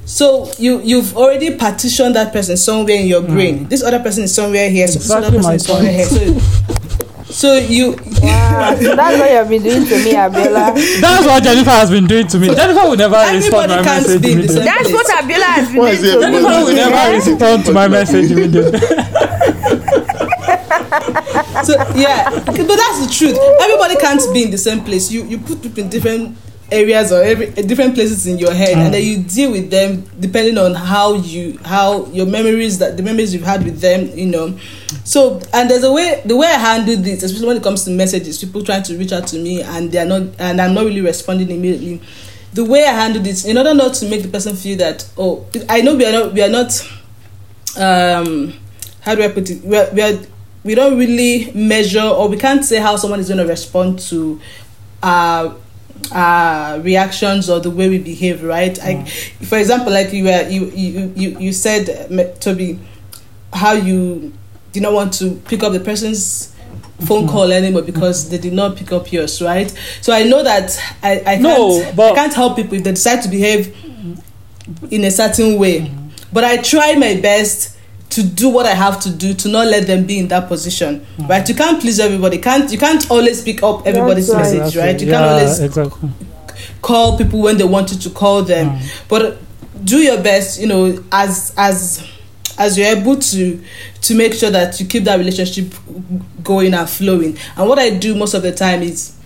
Speaker 3: So you you've already partitioned that person somewhere in your mm. brain. This other person is somewhere here. So this other person is somewhere here. So, so you
Speaker 2: Wow, so that's what you've been doing to me, Abiola.
Speaker 1: That's what Jennifer has been doing to me. Jennifer will never respond
Speaker 3: Everybody
Speaker 1: my message
Speaker 3: be the
Speaker 1: immediately.
Speaker 2: That's what Abiola has been
Speaker 4: Why
Speaker 2: doing to
Speaker 4: it-
Speaker 2: me.
Speaker 1: Jennifer will never respond to my message immediately. (laughs)
Speaker 3: so yeah, but that's the truth. Everybody can't be in the same place. You you put people in different areas or every different places in your head, and then you deal with them depending on how you how your memories that the memories you've had with them. You know, so and there's a way the way I handle this, especially when it comes to messages, people trying to reach out to me and they're not and I'm not really responding immediately. The way I handle this, in order not to make the person feel that oh, I know we are not we are not um how do I put it? We are, we are we don't really measure or we can't say how someone is going to respond to our uh reactions or the way we behave right? I, for example like you were you you you, you said uh, toby how you did not want to pick up the person's phone call anymore because they did not pick up yours right? So i know that i i can't,
Speaker 1: but-
Speaker 3: I can't help people if they decide to behave in a certain way. But i try my best to do what I have to do to not let them be in that position, right? You can't please everybody. Can't you can't always pick up everybody's
Speaker 2: That's right.
Speaker 3: message, right? You
Speaker 1: yeah,
Speaker 3: can't always
Speaker 1: exactly.
Speaker 3: call people when they want you to call them, but do your best, you know, as as as you're able to to make sure that you keep that relationship going and flowing. And what I do most of the time is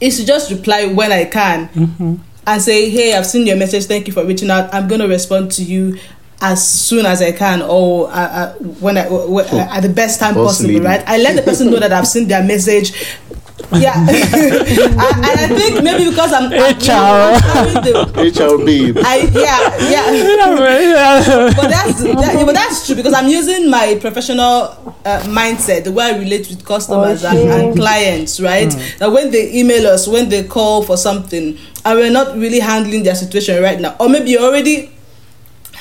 Speaker 3: is to just reply when I can
Speaker 1: Mm-hmm.
Speaker 3: and say, "Hey, I've seen your message. Thank you for reaching out. I'm going to respond to you as soon as I can, or uh, uh, when I w- w- uh, at the best time
Speaker 4: Boss
Speaker 3: possible."
Speaker 4: lady.
Speaker 3: Right? I let the person know that I've seen their message. Yeah, (laughs) and, and I think maybe because I'm, I'm
Speaker 1: HR.
Speaker 3: I'm the-
Speaker 4: HR babe.
Speaker 3: I yeah yeah (laughs) but that's that, yeah, but that's true because I'm using my professional uh, mindset, the way I relate with customers and,
Speaker 2: Okay.
Speaker 3: and clients, right? That when they email us, when they call for something, and we're not really handling their situation right now, or maybe you're already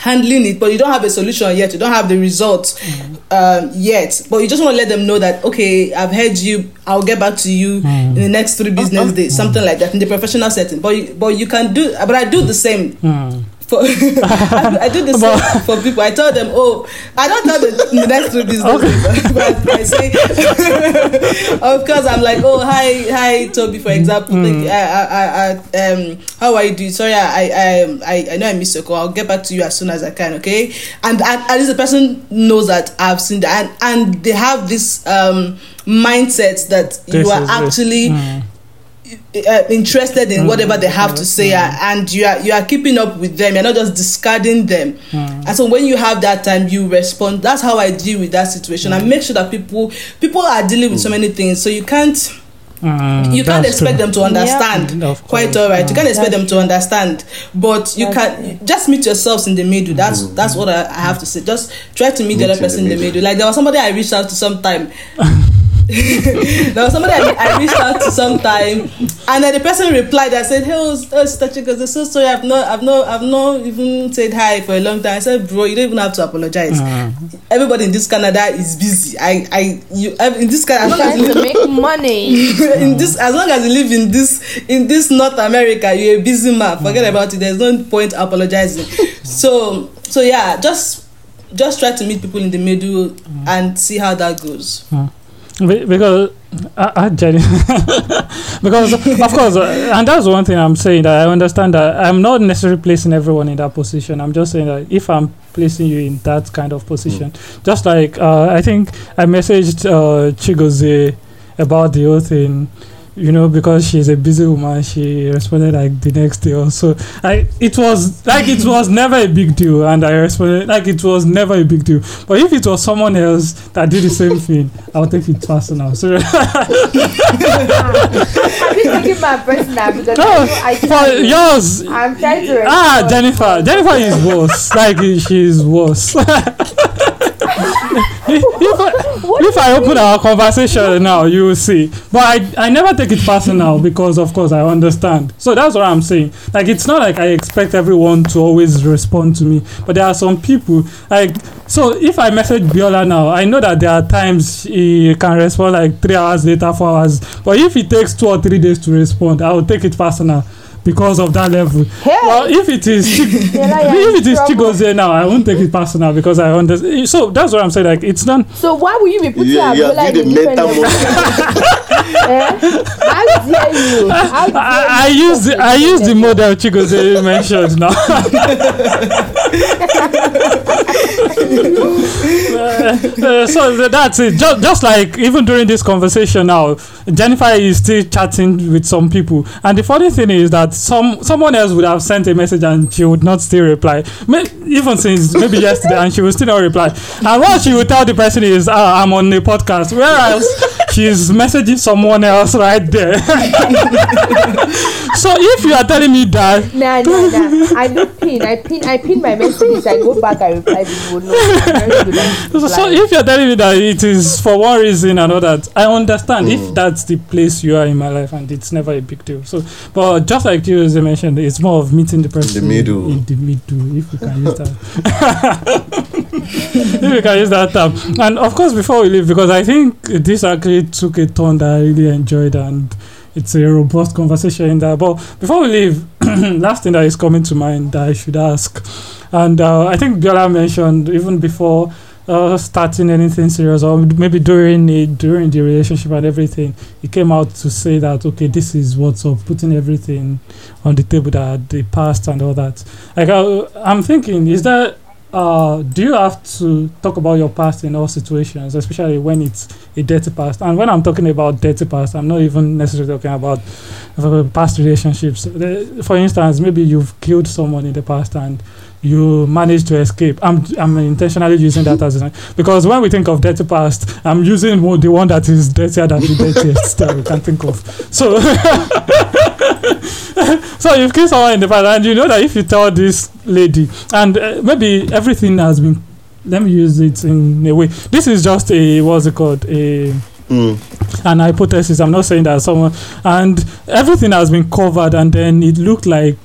Speaker 3: handling it, but you don't have a solution yet. You don't have the results um, yet, but you just want to let them know that okay, I've heard you. I'll get back to you in the next three business days, something like that in the professional setting. But you, but you can do, but I do the same
Speaker 1: Hmm.
Speaker 3: For (laughs) I, I do the same for people. I tell them, oh, I don't tell them the next two business days, but I say, (laughs) of course, I'm like, oh, hi, hi, Toby, for example, thank you. I, I, I, um, how are you doing? Sorry, I, I, um, I, I know I missed your call. I'll get back to you as soon as I can. Okay, and and at least the person knows that I've seen that, and and they have this um mindset that
Speaker 1: This
Speaker 3: you are actually
Speaker 1: Mm.
Speaker 3: Uh, interested in whatever they have to say uh, and you are you are keeping up with them. You're not just discarding them. And so when you have that time you respond. That's how i deal with that situation. And make sure that people people are dealing with so many things. So you can't
Speaker 1: Mm,
Speaker 3: you can't expect
Speaker 1: true.
Speaker 3: them to understand.
Speaker 1: Of
Speaker 3: quite all right you
Speaker 1: mm.
Speaker 3: can't expect them to understand. But you can just meet yourselves in the middle. That's that's what I, I have to say. Just try to meet, the other person in the
Speaker 4: middle.
Speaker 3: middle. Like there was somebody i reached out to sometime (laughs) there was somebody I, I reached out to sometime, and then the person replied. I said, "Hey, oh, Sister Chigozie, I'm so sorry. I've not, I've not, I've not even said hi for a long time." I said, "Bro, you don't even have to apologize.
Speaker 1: Mm.
Speaker 3: Everybody in this Canada is busy. I, I, you, in this Canada, as long as you
Speaker 2: make (laughs) money.
Speaker 3: in this as long as you live in this in this north america you're a busy man forget mm. about it there's no point apologizing so so yeah just just try to meet people in the middle mm. and see how that goes
Speaker 1: Be- because uh, uh, Jenny, (laughs) because of course, uh, and that's one thing I'm saying that I understand that I'm not necessarily placing everyone in that position. I'm just saying that if I'm placing you in that kind of position, just like uh, I think I messaged uh, Chigozie about the whole thing. You know, because she's a busy woman, she responded like the next day or so. I it was like it was never a big deal, and I responded like it was never a big deal. But if it was someone else that did the same thing, I would take it personal. So (laughs)
Speaker 2: taken my personal? Because
Speaker 1: no,
Speaker 2: I, know I
Speaker 1: for yours,
Speaker 2: I'm trying to.
Speaker 1: ah. Jennifer, Jennifer is worse. like she's worse. (laughs) if, I, open our conversation now, you will see. But I, I never take it personal because, of course, I understand. So that's what I'm saying. Like, it's not like I expect everyone to always respond to me. But there are some people, like, so if I message Biola now, I know that there are times he can respond like three hours later, four hours. But if it takes two or three days to respond, I will take it personal because of that level.
Speaker 2: Hey!
Speaker 1: Well, if it is Chig-
Speaker 2: Biola, you're
Speaker 1: if
Speaker 2: in
Speaker 1: it is
Speaker 2: trouble.
Speaker 1: Chigozie now, I won't take it personal because I understand. So that's what I'm saying. Like, it's not.
Speaker 2: So why will you be putting
Speaker 4: Yeah,
Speaker 2: yeah,
Speaker 4: you
Speaker 2: Abiola
Speaker 4: have the
Speaker 2: different
Speaker 4: mental
Speaker 2: level? eh? How dare you? How dare
Speaker 1: I, I use the
Speaker 2: put
Speaker 1: I
Speaker 2: us in
Speaker 1: use the
Speaker 2: a different
Speaker 1: model Chigozie mentioned now. (laughs) (laughs) Uh, uh, so that's it. Just, just like even during this conversation now, Jennifer is still chatting with some people, and the funny thing is that some someone else would have sent a message and she would not still reply. May, even since maybe yesterday, and she would still not reply. And what she would tell the person is, ah, "I'm on the podcast," whereas she's messaging someone else right there. (laughs) so if you are telling me that
Speaker 2: Nah, nah, nah. I don't pin. I pin. I pin my messages. I go back. I reply people. No, I'm very good at
Speaker 1: So, so if you're telling me that it is for one reason or another, I understand if mm. that's the place you are in my life and it's never a big deal. So, but just like you as you mentioned, it's more of meeting the person in the
Speaker 4: middle.
Speaker 1: In the middle, if we can use that. (laughs) if we can use that term. And of course, before we leave, because I think this actually took a turn that I really enjoyed and. It's a robust conversation in that. But before we leave, (clears throat) last thing that is coming to mind that I should ask, and uh, I think Biola mentioned even before uh, starting anything serious or maybe during it during the relationship and everything he came out to say that okay this is what's up putting everything on the table that the past and all that like uh, i'm thinking is that uh, do you have to talk about your past in all situations especially when it's a dirty past and when i'm talking about dirty past i'm not even necessarily talking about past relationships for instance maybe you've killed someone in the past and you managed to escape. I'm I'm intentionally using that as an because when we think of dirty past, I'm using the one that is dirtier than the dirtiest (laughs) that we can think of. So (laughs) so you've killed someone in the past, and you know that if you tell this lady, and uh, maybe everything has been. Let me use it in a way. This is just a what's it called a
Speaker 4: Mm.
Speaker 1: an hypothesis. I'm not saying that someone and everything has been covered, and then it looked like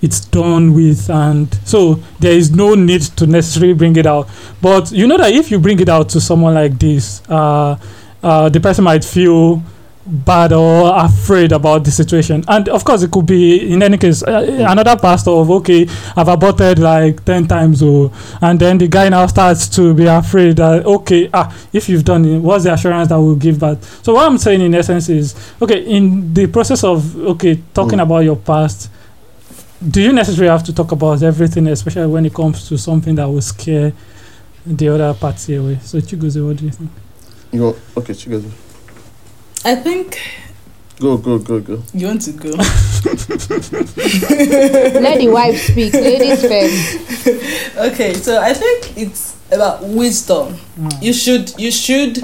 Speaker 1: it's done with, and so there is no need to necessarily bring it out. But you know that if you bring it out to someone like this, uh, uh, the person might feel bad or afraid about the situation. And of course it could be in any case uh, another pastor of okay i've aborted like 10 times or and then the guy now starts to be afraid that okay ah if you've done it what's the assurance that we'll give back? So what i'm saying in essence is okay in the process of okay talking
Speaker 4: Mm.
Speaker 1: about your past do you necessarily have to talk about everything especially when it comes to something that will scare the other party away? So Chigozie, what do you think?
Speaker 4: You go, okay, Chigozie.
Speaker 3: I think
Speaker 4: Go, go, go, go.
Speaker 3: you want to go. (laughs)
Speaker 2: Let the wife speak. Ladies first.
Speaker 3: okay, so I think it's about wisdom.
Speaker 1: Mm.
Speaker 3: You should you should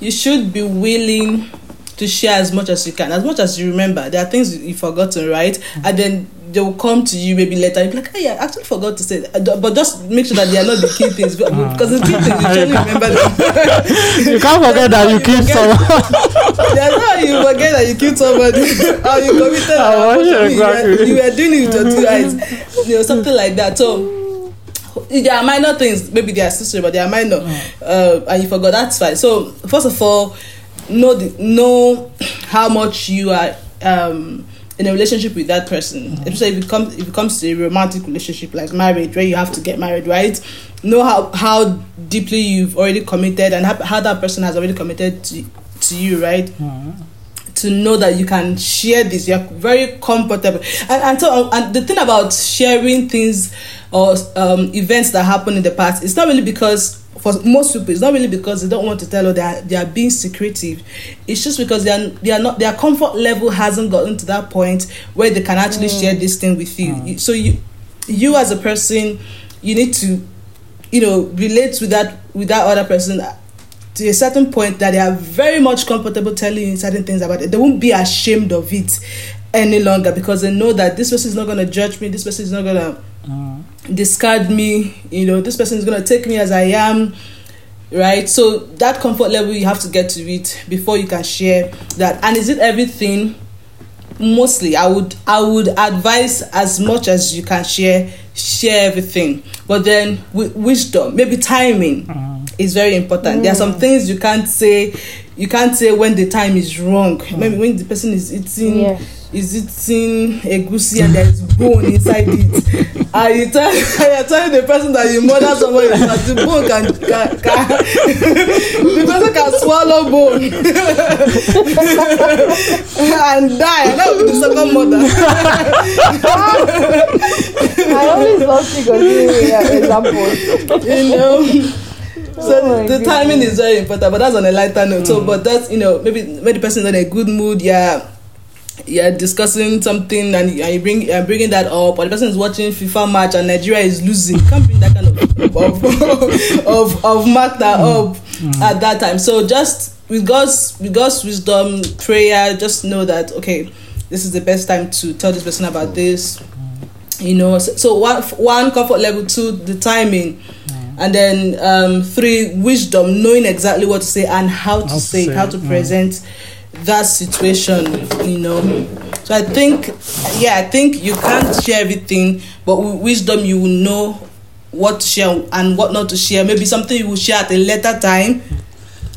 Speaker 3: you should be willing to share as much as you can, as much as you remember. There are things you've forgotten, right? And then they will come to you maybe later. You'll be like, ah, hey, I actually forgot to say that. Uh, but just make sure that they are not the key things. (laughs) Ah. Because the key things, you surely (laughs) remember them.
Speaker 1: you can't forget that you (laughs) killed someone
Speaker 3: no how you forget that you killed somebody or you committed an
Speaker 1: Oh,
Speaker 3: abortion. You were- You were doing it with your two eyes, you know, something like that. So there are minor things, maybe they are sister, but they are minor, mm. uh, and you forgot. That's fine. So first of all, know the, know how much you are um, in a relationship with that person. Especially if it comes if it comes to a romantic relationship like marriage, where you have to get married, right? Know how how deeply you've already committed and how, how that person has already committed to to you, right? to know that you can share this you're very comfortable and, and so and the thing about sharing things or um, events that happen in the past it's not really because for most people it's not really because they don't want to tell or they are, they are being secretive. It's just because they are they are not their comfort level hasn't gotten to that point where they can actually share mm. this thing with you. Mm. So you you as a person you need to you know relate with that with that other person to a certain point that they are very much comfortable telling you certain things about it. They won't be ashamed of it any longer because they know that this person is not going to judge me this person is not going to discard me you know this person is going to take me as i am right? So that comfort level you have to get to it before you can share that. And is it everything? Mostly i would i would advise as much as you can share share everything. But then with wisdom maybe timing mm. is very important. There are some mm. things you can't say you can't say when the time is wrong. Mm. Maybe when the person is eating
Speaker 2: Yes.
Speaker 3: is eating egusi and there is bone inside it and you tell (laughs) you tell the person that you murder somebody that the bone can can can (laughs) the person can swallow bone (laughs) and die and that will be the second murder
Speaker 2: I always love to go through examples.
Speaker 3: you know. So
Speaker 2: Oh my
Speaker 3: the timing is very important, but that's on a lighter note. So, but that's you know maybe maybe the person is in a good mood. Yeah, you're discussing something and and you bring you're bringing that up, or the person is watching FIFA match and Nigeria is losing. You can't bring that kind of (laughs) of of, of mark that up at that time. So just with God's with God's wisdom, prayer, just know that okay, this is the best time to tell this person about this. You know, so, so one one comfort level, two the timing, and then um, three wisdom, knowing exactly what to say and how to
Speaker 1: How
Speaker 3: say,
Speaker 1: say
Speaker 3: how
Speaker 1: it,
Speaker 3: to
Speaker 1: mm.
Speaker 3: That situation. You know, so I think, yeah, I think you can't share everything, but with wisdom you will know what to share and what not to share. Maybe something you will share at a later time.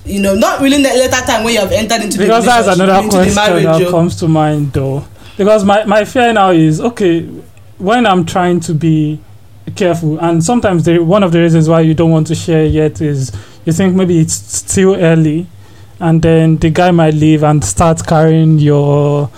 Speaker 3: You know, not really at a later time when you have entered into
Speaker 1: because
Speaker 3: the
Speaker 1: that's another
Speaker 3: the
Speaker 1: question
Speaker 3: marriage.
Speaker 1: that comes to mind though because my, my fear now is okay when i'm trying to be careful and sometimes the, one of the reasons why you don't want to share yet is you think maybe it's still early and then the guy might leave and start carrying your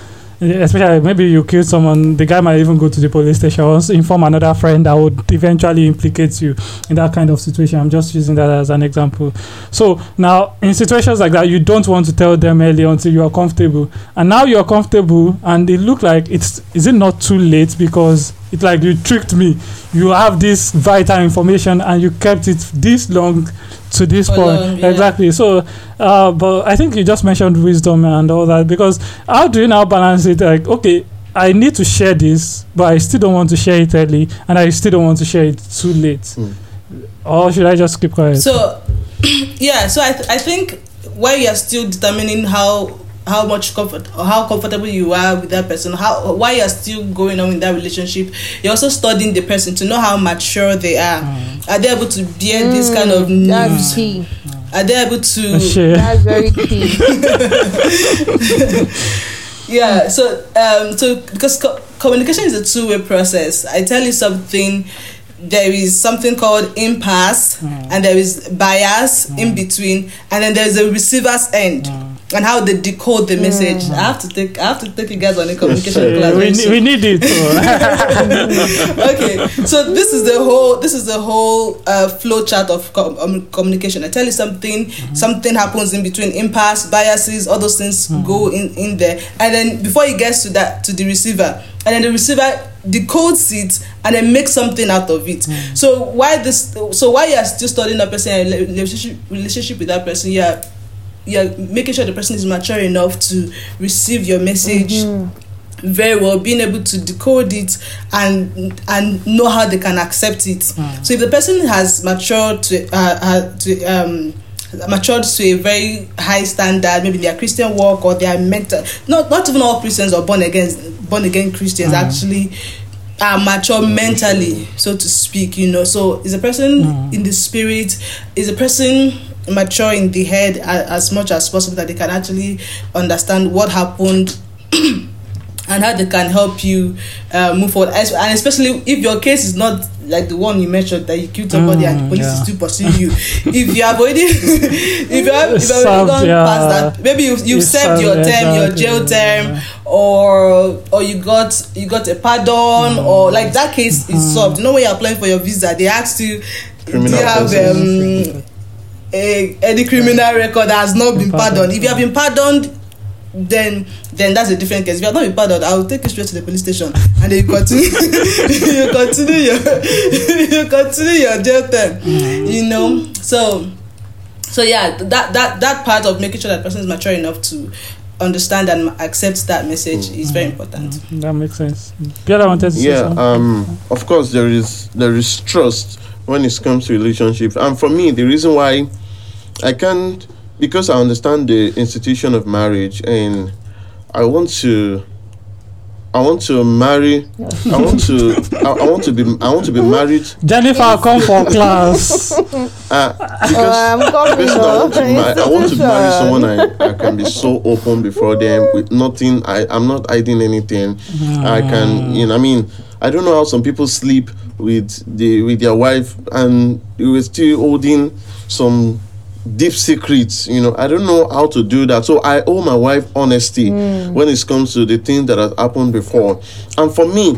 Speaker 1: especially maybe you kill someone the guy might even go to the police station or inform another friend that would eventually implicate you in that kind of situation. I'm just using that as an example. So now in situations like that you don't want to tell them early until you are comfortable. And now you're comfortable and it look like it's is it not too late? Because it's like you tricked me. You have this vital information and you kept it this long to this
Speaker 3: For
Speaker 1: point.
Speaker 3: long, yeah.
Speaker 1: exactly. So uh, but i think you just mentioned wisdom and all that because how do you now balance it? Like okay i need to share this but i still don't want to share it early and i still don't want to share it too late.
Speaker 4: Mm.
Speaker 1: or should i just keep quiet?
Speaker 3: So, (clears throat) yeah, so I, th- I think while you're still determining how how much comfort or how comfortable you are with that person, how why you're still going on in that relationship, you're also studying the person to know how mature they are. Are they able to bear this kind of
Speaker 2: Mm, That's key.
Speaker 3: Are they able to
Speaker 1: share
Speaker 2: That's very key. (laughs)
Speaker 3: yeah so um so because co- communication is a two-way process. I tell you something there is something called impasse and there is bias in between and then there's a receiver's end and how they decode the message. I have to take i have to take you guys on a communication
Speaker 4: Yes,
Speaker 3: class.
Speaker 1: We,
Speaker 3: very
Speaker 1: ne- we need it (laughs)
Speaker 3: okay so this is the whole this is the whole uh, flow chart of com- um, communication. I tell you something something happens in between impasse biases all those things go in in there. And then before it gets to that to the receiver and then the receiver decodes it and then makes something out of it. So why this so why you're still studying that person and relationship relationship with that person yeah you're making sure the person is mature enough to receive your message very well being able to decode it and and know how they can accept it. So if the person has matured to uh, uh to um matured to a very high standard maybe their christian work or their mental not not even all christians or born again born again christians actually are mature mentally so to speak you know. So is a person in the spirit is a person mature in the head as much as possible that they can actually understand what happened (clears throat) and how they can help you uh, move forward Es- and especially if your case is not like the one you mentioned that you killed somebody and the
Speaker 1: Mm,
Speaker 3: police
Speaker 1: yeah.
Speaker 3: is still pursuing you (laughs) if you have already (laughs) if you have if you have already gone
Speaker 1: yeah.
Speaker 3: past that maybe you you
Speaker 1: You
Speaker 3: served your
Speaker 1: served,
Speaker 3: term your jail term
Speaker 1: yeah.
Speaker 3: or or you got you got a pardon
Speaker 1: Mm.
Speaker 3: or like that case is solved you know when you're applying for your visa they ask you do
Speaker 4: Criminal
Speaker 3: you have um a any criminal record that has not been pardoned. If you have been pardoned, then then that's a different case. If you have not been pardoned, I will take you straight to the police station and then you continue (laughs) you continue your (laughs) you continue your jail term. Mm. You know, so so yeah, that that that part of making sure that person is mature enough to understand and accept that message is very mm. important. Mm.
Speaker 1: That makes sense. Pierre wanted to say
Speaker 4: yeah
Speaker 1: something.
Speaker 4: um of course there is there is trust when it comes to relationships and for me the reason why i can't because i understand the institution of marriage and i want to i want to marry i want to I, I want to be i want to be married
Speaker 1: Jennifer, come for class.
Speaker 4: uh, because
Speaker 2: I'm.
Speaker 4: Because I want to,
Speaker 2: though.
Speaker 4: I want to marry someone I, I can be so open before them with nothing. I, I'm not hiding anything. I can, you know, I mean, I don't know how some people sleep with the with their wife and you were still holding some deep secrets. You know, I don't know how to do that. So I owe my wife honesty when it comes to the things that has happened before. And for me,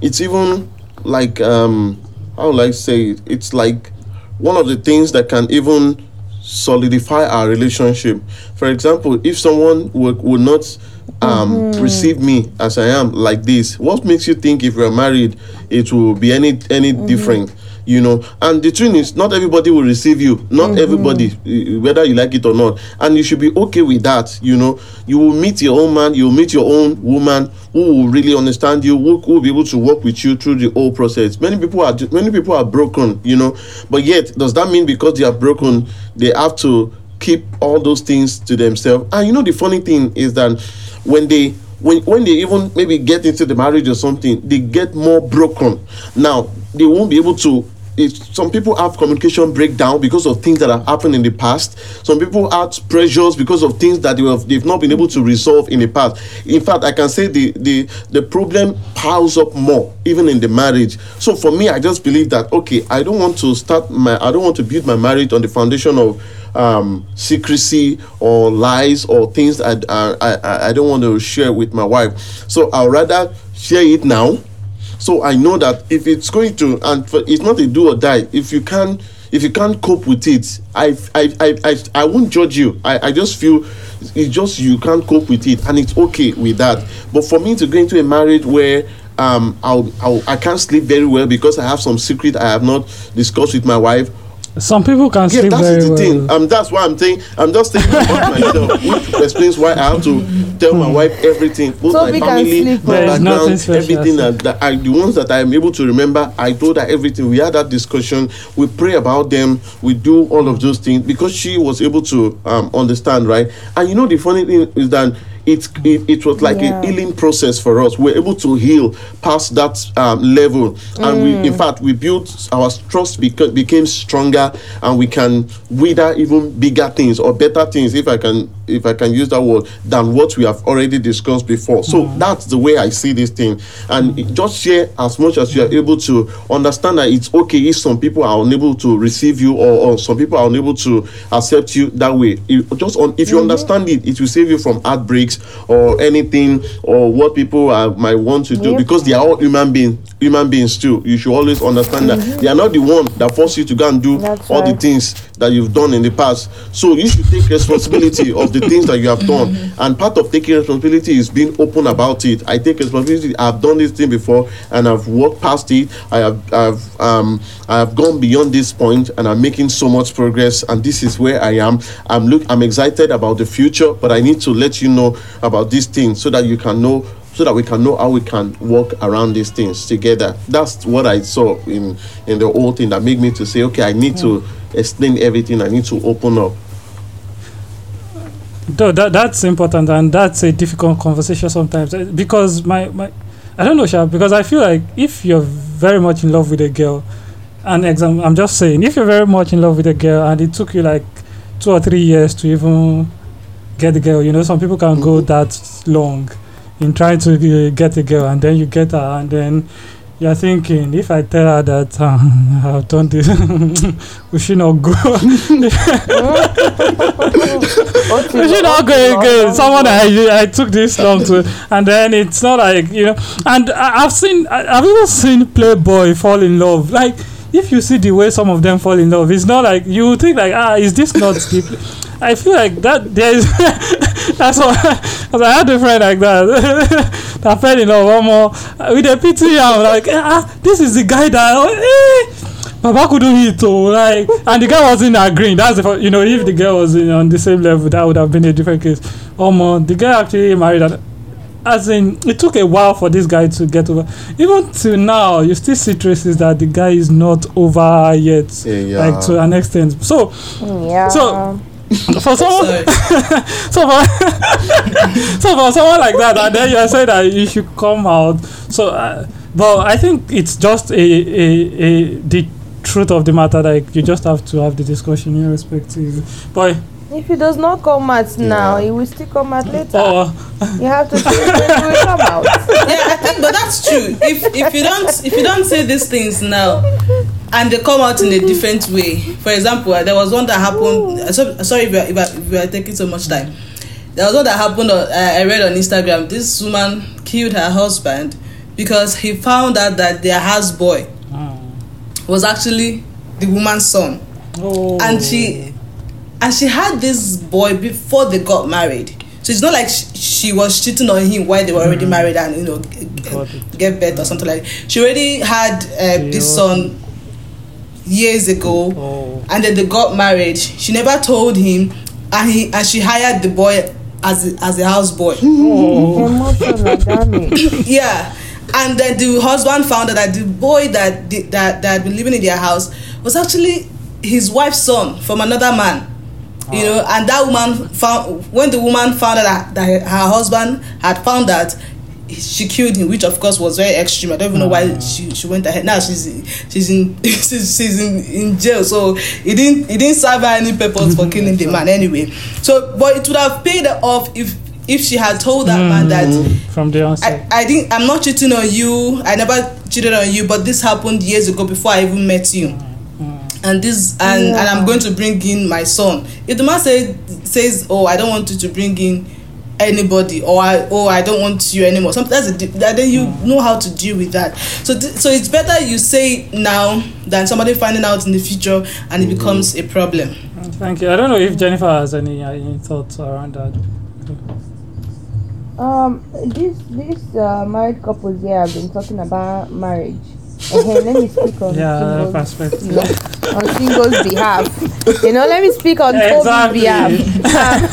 Speaker 4: it's even like um how will I say it? It's like one of the things that can even solidify our relationship. For example, if someone would, would not um, receive me as I am like this, what makes you think if we're married it will be any any different? You know, and the thing is, not everybody will receive you. Not everybody, eh, whether you like it or not, and you should be okay with that. You know, you will meet your own man, you will meet your own woman who will really understand you, who, who will be able to work with you through the whole process. Many people are many people are broken, you know, but yet does that mean because they are broken they have to keep all those things to themselves? And you know the funny thing is that when they when when they even maybe get into the marriage or something, they get more broken. Now they won't be able to some people have communication breakdown because of things that have happened in the past some people have pressures because of things that they have they've not been able to resolve in the past in fact i can say the the the problem piles up more even in the marriage so for me i just believe that okay i don't want to start my i don't want to build my marriage on the foundation of um, secrecy or lies or things I, I, I- I don't want to share with my wife. So I'll rather share it now so i know that if it's going to and for, it's not a do or die. If you can if you can't cope with it i i i i, I won't judge you. I, I just feel it's just you can't cope with it and it's okay with that. But for me to go into a marriage where um I'll, I'll i can't sleep very well because i have some secret i have not discussed with my wife
Speaker 1: Some people can
Speaker 4: yeah,
Speaker 1: sleep
Speaker 4: that's
Speaker 1: very
Speaker 4: the
Speaker 1: well.
Speaker 4: thing. Um, that's why I'm saying I'm just thinking about myself, which explains why I have to tell my wife everything, both
Speaker 2: Toby
Speaker 4: my family,
Speaker 2: sleep
Speaker 4: my
Speaker 1: well. There is nothing
Speaker 4: background, everything
Speaker 1: sir.
Speaker 4: that, that I, the ones that I am able to remember. I told her everything. We had that discussion. We pray about them. We do all of those things because she was able to um, understand, right? And you know the funny thing is that. It, it, it was like
Speaker 2: Yeah.
Speaker 4: a healing process for us. We're able to heal past that um, level, and we, in mm. fact, we built our trust beca- became stronger, and we can wither even bigger things or better things, if I can, if I can use that word, than what we have already discussed before. So mm. that's the way I see this thing, and it- just share as much as you are able to understand that it's okay if some people are unable to receive you, or, or some people are unable to accept you that way. It, just on, if you mm-hmm. understand it, it will save you from heartbreaks or anything or what people are, might want to do
Speaker 2: Yep.
Speaker 4: because they are all human beings human beings too. You should always understand that mm-hmm. they are not the one that force you to go and do
Speaker 2: That's
Speaker 4: all the things that you've done in the past. So you should take responsibility (laughs) of the things that you have done. And part of taking responsibility is being open about it. I take responsibility. I've done this thing before and i've worked past it. I have i've um i have gone beyond this point and i'm making so much progress and this is where i am. I'm look i'm excited about the future but i need to let you know about these things so that you can know so that we can know how we can work around these things together. That's what I saw in in the whole thing that made me to say, okay, I need to explain everything. I need to open up.
Speaker 1: Though that that's important and that's a difficult conversation sometimes eh, because my, my I don't know Sha, because I feel like if you're very much in love with a girl and exam I'm just saying if you're very much in love with a girl and it took you like two or three years to even get the girl you know some people can go
Speaker 4: Mhm.
Speaker 1: that long in trying to uh, get a girl and then you get her and then you're thinking if I tell her that um, I've done this we should not go (laughs) (laughs) we should not go again. Someone I I took this long to, and then it's not like you know. And I, I've seen I, I've even seen Playboy fall in love. Like if you see the way some of them fall in love, it's not like you think like ah, is this not deep? I feel like that there is (laughs) that's what cause I had a friend like that (laughs) that fell in love one more with a pity. I'm like ah, this is the guy that eh, Baba couldn't hit oh like and the guy wasn't agreeing. That's the you know if the girl was in, on the same level that would have been a different case. oh Um, the guy actually married and as in it took a while for this guy to get over even till now you still see traces that the guy is not over yet
Speaker 4: Yeah, yeah.
Speaker 1: like to an extent so
Speaker 2: Yeah.
Speaker 1: So- for (laughs) someone
Speaker 3: Sorry. (laughs)
Speaker 1: so for, (laughs) so for someone like that and then you say that you should come out so uh, but i think it's just a, a, a the truth of the matter like you just have to have the discussion irrespective but
Speaker 2: if he does not come out now,
Speaker 4: Yeah.
Speaker 2: it will still come out later.
Speaker 1: uh,
Speaker 2: You have to see when it will come out.
Speaker 3: yeah, I think, but that's true. If if you don't if you don't say these things now, and they come out in a different way. For example, uh, there was one that happened. uh, So, sorry if you are, if, I, if you are taking so much time. There was one that happened. Uh, I read on Instagram. This woman killed her husband because he found out that their houseboy was actually the woman's son,
Speaker 1: oh,
Speaker 3: and she and she had this boy before they got married. So it's not like she, she was cheating on him while they were already married and you know g- g-
Speaker 1: Got it.
Speaker 3: get birth or something like. That. She already had uh, this son years ago,
Speaker 1: oh.
Speaker 3: And then they got married. She never told him, and he and she hired the boy as a, as a houseboy.
Speaker 1: oh.
Speaker 2: oh. (laughs)
Speaker 3: Yeah, and then the husband found out that the boy that the, that that had been living in their house was actually his wife's son from another man. You know, and that woman found when the woman found out that, that her husband had found that she killed him, which of course was very extreme. I don't even know why mm. she, she went ahead. Now she's in, she's in (laughs) she's, she's in, in jail, so it didn't it didn't serve her any purpose for mm-hmm. killing the man anyway. So, but it would have paid off if if she had told that man mm. that
Speaker 1: from the onset
Speaker 3: I, I think I'm not cheating on you. I never cheated on you, but this happened years ago before I even met you. Mm. And this and, and I'm going to bring in my son. If the man say, says, "Oh, I don't want you to bring in anybody," or I, "Oh, I don't want you anymore," something that's a, that then you know how to deal with that. So th- so it's better you say now than somebody finding out in the future and it becomes a problem.
Speaker 1: Thank you. I don't know if Jennifer has any, uh, any thoughts around that.
Speaker 2: Um, this this uh, married couples here have been talking about marriage. Okay, let me speak on
Speaker 1: Yeah,
Speaker 2: singles,
Speaker 1: perspective.
Speaker 2: you on singles behalf. You know, let me speak on
Speaker 1: Exactly.
Speaker 2: Toby's behalf.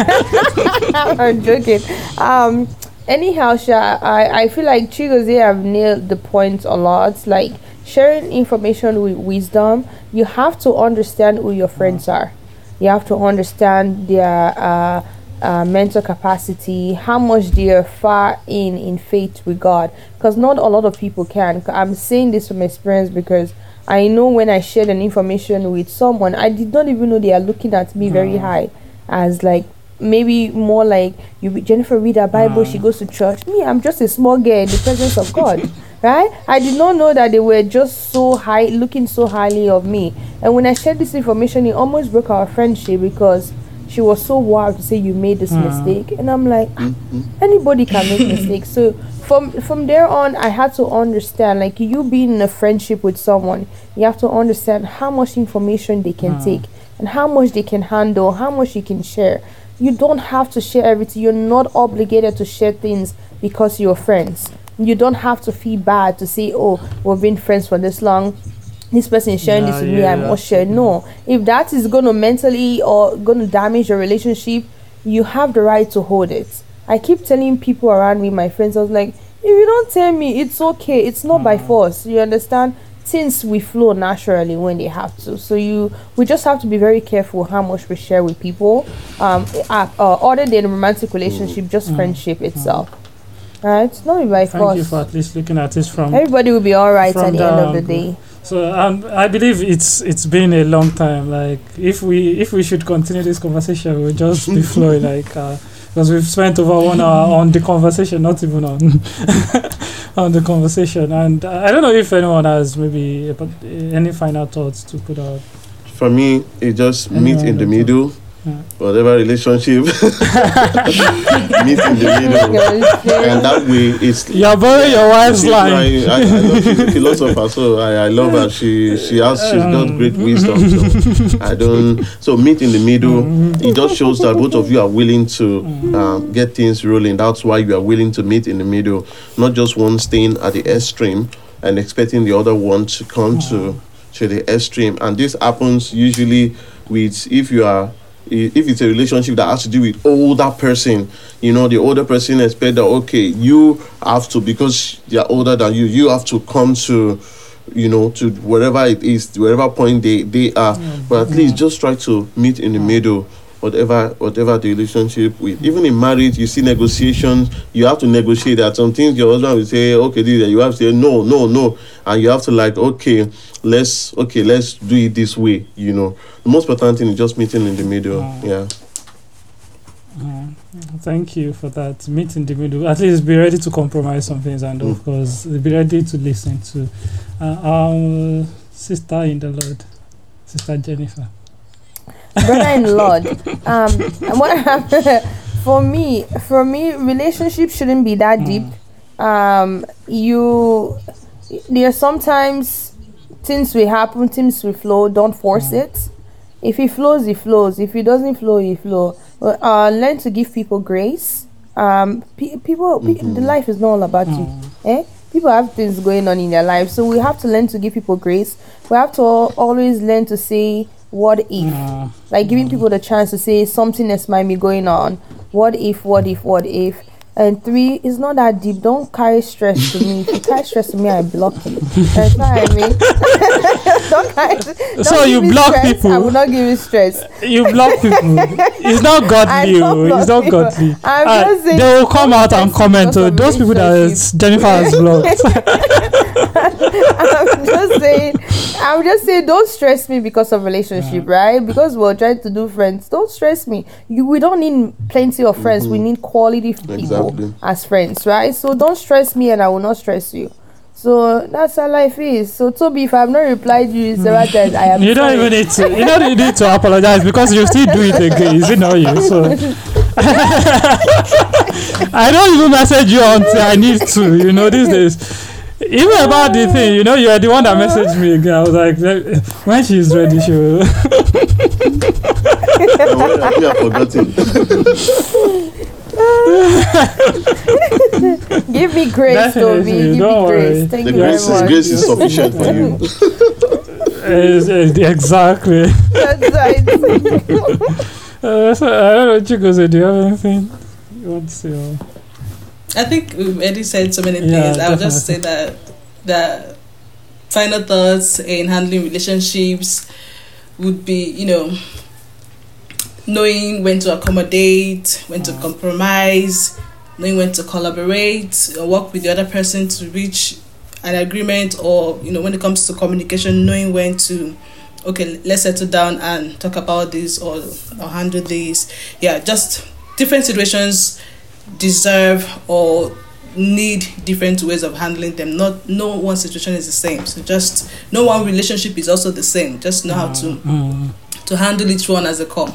Speaker 2: (laughs) I'm joking. Um, anyhow, Sha, I I feel like Chigozie have nailed the point a lot. Like sharing information with wisdom, you have to understand who your friends are. You have to understand their uh, uh, mental capacity, how much they are far in in faith with God. Because not a lot of people can. I'm saying this from experience because I know when I shared an information with someone, I did not even know they are looking at me very high as like maybe more like you Jennifer read her Bible, she goes to church. Me, I'm just a small girl in the presence of God. (laughs) Right? I did not know that they were just so high looking so highly of me. And when I shared this information, it almost broke our friendship because she was so wild to say you made this hmm. mistake. And I'm like, "Ah, mm-hmm. anybody can make (laughs) mistakes. So from from there on I had to understand like you being in a friendship with someone, you have to understand how much information they can hmm. take and how much they can handle, how much you can share. You don't have to share everything. You're not obligated to share things because you're friends. You don't have to feel bad to say, "Oh, we've been friends for this long. This person is sharing this
Speaker 1: Nah,
Speaker 2: with me. I must share." No, if that is going to mentally or going to damage your relationship, you have the right to hold it. I keep telling people around me, my friends, I was like, if you don't tell me, it's okay. It's not by force. You understand? Things we flow naturally when they have to. So you, we just have to be very careful how much we share with people. Um, uh, uh, other than romantic relationship, just friendship itself. Right? It's not by
Speaker 1: Thank you for at least looking at this from.
Speaker 2: Everybody will be all right
Speaker 1: From
Speaker 2: at the end of the
Speaker 1: the
Speaker 2: day.
Speaker 1: So um, I believe it's it's been a long time. Like if we if we should continue this conversation, we'll just be (laughs) flowing like because we've spent over one hour on the conversation, not even on (laughs) on the conversation. And uh, I don't know if anyone has maybe uh, any final thoughts to put out.
Speaker 4: For me, it just
Speaker 1: Any
Speaker 4: meet in the middle. Whatever relationship, (laughs) meet in the middle, and that way it's.
Speaker 1: You're borrowing your wife's
Speaker 4: She's
Speaker 1: line.
Speaker 4: my- I, I know she's a philosopher, so I, I love her. She she has she's got great wisdom. So I don't. So meet in the middle. It just shows that both of you are willing to um, get things rolling. That's why you are willing to meet in the middle, not just one staying at the extreme and expecting the other one to come to to the extreme. And this happens usually with if you are i- if it's a relationship that has to do with older person you know the older person expect that okay you have to because they're older than you you have to come to you know to wherever it is wherever point they they are. But at least just try to meet in the middle whatever whatever the relationship with even in marriage you see negotiations you have to negotiate that some things your husband will say okay this you have to say no no no and you have to like okay let's okay let's do it this way you know the most important thing is just meeting in the middle yeah
Speaker 1: Thank you for that. Meet in the middle. At least be ready to compromise some things, and of course, be ready to listen to uh, our sister in the Lord, Sister Jennifer.
Speaker 2: Brother in Lord. (laughs) Um, and what for me, for me, relationship shouldn't be that deep. Um, you, there are sometimes things will happen, things will flow. Don't force it. If it flows, it flows. If it doesn't flow, it flow. But, Uh, learn to give people grace. Um, pe- people, pe- the life is not all about you. Eh? People have things going on in their life, so we have to learn to give people grace. We have to always learn to say, "What if?"
Speaker 1: Uh,
Speaker 2: like giving people the chance to say something else might be going on. What if? What if? What if? And three, it's not that deep. Don't carry stress to me. If you (laughs) carry stress to me, I block you. That's what I mean. (laughs) don't carry. Don't
Speaker 1: So you block
Speaker 2: stress,
Speaker 1: people?
Speaker 2: I will not give you stress.
Speaker 1: you block people. It's not (laughs) godly. oh, It's not
Speaker 2: people.
Speaker 1: godly.
Speaker 2: I'm
Speaker 1: Uh,
Speaker 2: just saying
Speaker 1: they will come out and comment.
Speaker 2: because
Speaker 1: Oh, those people that. Jennifer has blocked.
Speaker 2: I'm just saying, I'm just saying, don't stress me because of relationship, right? Because we're trying to do friends. Don't stress me. You, we don't need plenty of friends. We mm-hmm. need quality people
Speaker 4: Exactly.
Speaker 2: as friends, right? So don't stress me, and I will not stress you. So that's how life is. So Toby, if I have not replied you several times, I am.
Speaker 1: You don't
Speaker 2: sorry.
Speaker 1: even need to. You don't need to apologize because you still do it again. Is it not you? So (laughs) I don't even message you until I need to. You know these days. Even about the thing, you know, you are the one that messaged me again. I was like, "Eh, when she's ready, she will.
Speaker 4: And have you have forgotten
Speaker 2: Give me grace,
Speaker 1: Definitely,
Speaker 2: Toby. Give me
Speaker 1: don't worry.
Speaker 2: grace. Thank
Speaker 4: the
Speaker 2: you very
Speaker 4: grace is
Speaker 2: much.
Speaker 4: grace is sufficient for you
Speaker 1: Eh, eh, exactly.
Speaker 2: That's right. (laughs)
Speaker 1: Uh, so, I don't know, Chico, do you have anything you want to say?
Speaker 3: I think we've already said so many
Speaker 1: Yeah,
Speaker 3: things. I'll just say that the final thoughts in handling relationships would be, you know, knowing when to accommodate, when to mm. compromise, knowing when to collaborate, or work with the other person to reach an agreement, or you know, when it comes to communication, knowing when to okay, let's settle down and talk about this or or handle this. Yeah, just different situations deserve or need different ways of handling them. Not no one situation is the same. So just no one relationship is also the same. Just know how to
Speaker 1: Mm.
Speaker 3: To handle each one as a come.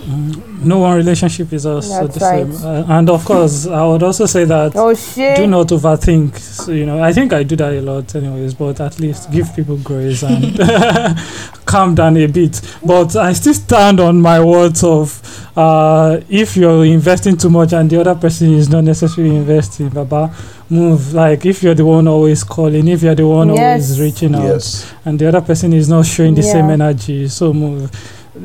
Speaker 1: No one relationship is also
Speaker 2: That's
Speaker 1: the same. Uh, and of course, I would also say that
Speaker 2: Oh shit.
Speaker 1: do not overthink. So, you know, I think I do that a lot, anyways. But at least give people grace and (laughs) calm down a bit. But I still stand on my words of uh, if you're investing too much and the other person is not necessarily investing, Baba, move. Like if you're the one always calling, if you're the one
Speaker 2: Yes.
Speaker 1: always reaching out,
Speaker 4: yes
Speaker 1: and the other person is not showing the same energy, so move.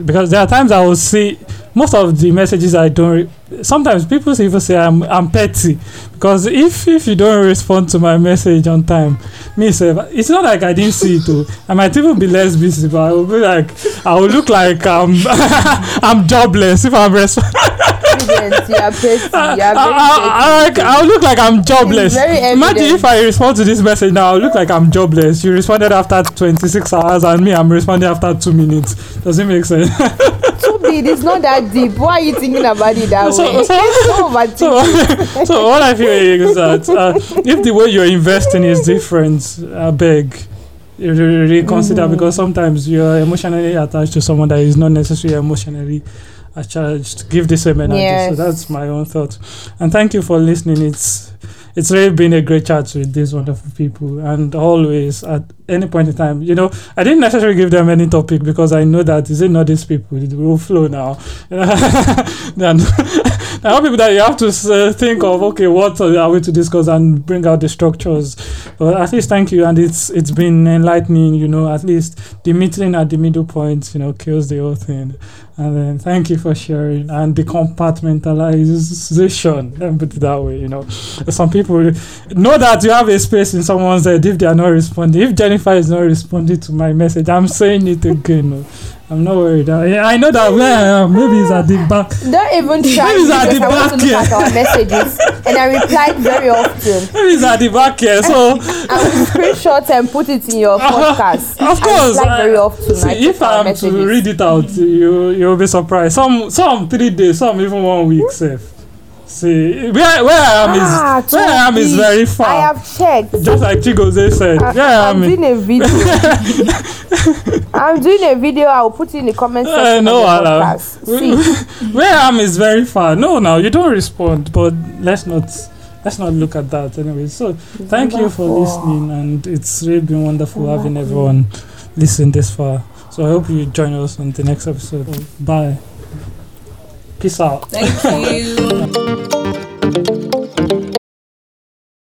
Speaker 1: Because there are times I will see most of the messages I don't. Re- sometimes people even say I'm I'm petty because if if you don't respond to my message on time, me say it's not like I didn't see it. Too. I might even be less busy, but I will be like I will look like I'm (laughs) I'm jobless if I'm responding. (laughs)
Speaker 2: Evident, you are petty. You are very
Speaker 1: I, I,
Speaker 2: I,
Speaker 1: will look like I'm jobless. Imagine if I respond to this message now, I'll look like I'm jobless. You responded after 26 hours, and me, I'm responding after two minutes. Does it make sense?
Speaker 2: Toby, it's not that deep. Why are you thinking about it that
Speaker 1: So-
Speaker 2: way?
Speaker 1: so- (laughs)
Speaker 2: so
Speaker 1: so, what I feel is that uh, if the way you're investing is different, I beg. Reconsider because sometimes you're emotionally attached to someone that is not necessarily emotionally are charged to give this energy.
Speaker 2: Yes.
Speaker 1: So that's my own thought. And thank you for listening. It's it's really been a great chat with these wonderful people and always at any point in time you know i didn't necessarily give them any topic because i know that is it not these people it will flow now (laughs) then (laughs) there are people that you have to uh, think of okay what are we to discuss and bring out the structures but at least thank you and it's it's been enlightening you know at least the meeting at the middle point you know kills the whole thing and then thank you for sharing. And the compartmentalization let me put it that way you know. Some people know that you have a space in someone's head if they are not responding. If jennifer is not responding to my message i'm saying it again. I'm not worried I, I know that where i am maybe it's at the back
Speaker 2: Don't even try
Speaker 1: Maybe it's at the
Speaker 2: I want to
Speaker 1: back
Speaker 2: look at
Speaker 1: here.
Speaker 2: our messages and I replied very often. (laughs)
Speaker 1: maybe it's at the back here so (laughs)
Speaker 2: I will screenshot and put it in your uh-huh. podcast.
Speaker 1: of course
Speaker 2: I very
Speaker 1: uh,
Speaker 2: often.
Speaker 1: see,
Speaker 2: I
Speaker 1: if i'm
Speaker 2: messages.
Speaker 1: to read it out you you'll be surprised some some three days some even one week hmm? safe see where where i am
Speaker 2: Ah,
Speaker 1: is where i am is very far
Speaker 2: I have checked.
Speaker 1: just like Chigozie said
Speaker 2: I,
Speaker 1: where i
Speaker 2: I'm
Speaker 1: am is
Speaker 2: doing a video. (laughs) I'm doing a video. I'll put it in the comment
Speaker 1: Uh,
Speaker 2: section
Speaker 1: no,
Speaker 2: of the
Speaker 1: Alan.
Speaker 2: podcast. See, (laughs)
Speaker 1: where I am is very far. No, now you don't respond, but let's not let's not look at that anyway. So thank you for listening, and it's really been wonderful having everyone listen this far. So I hope you join us on the next episode. Bye. Peace out.
Speaker 3: Thank you. (laughs)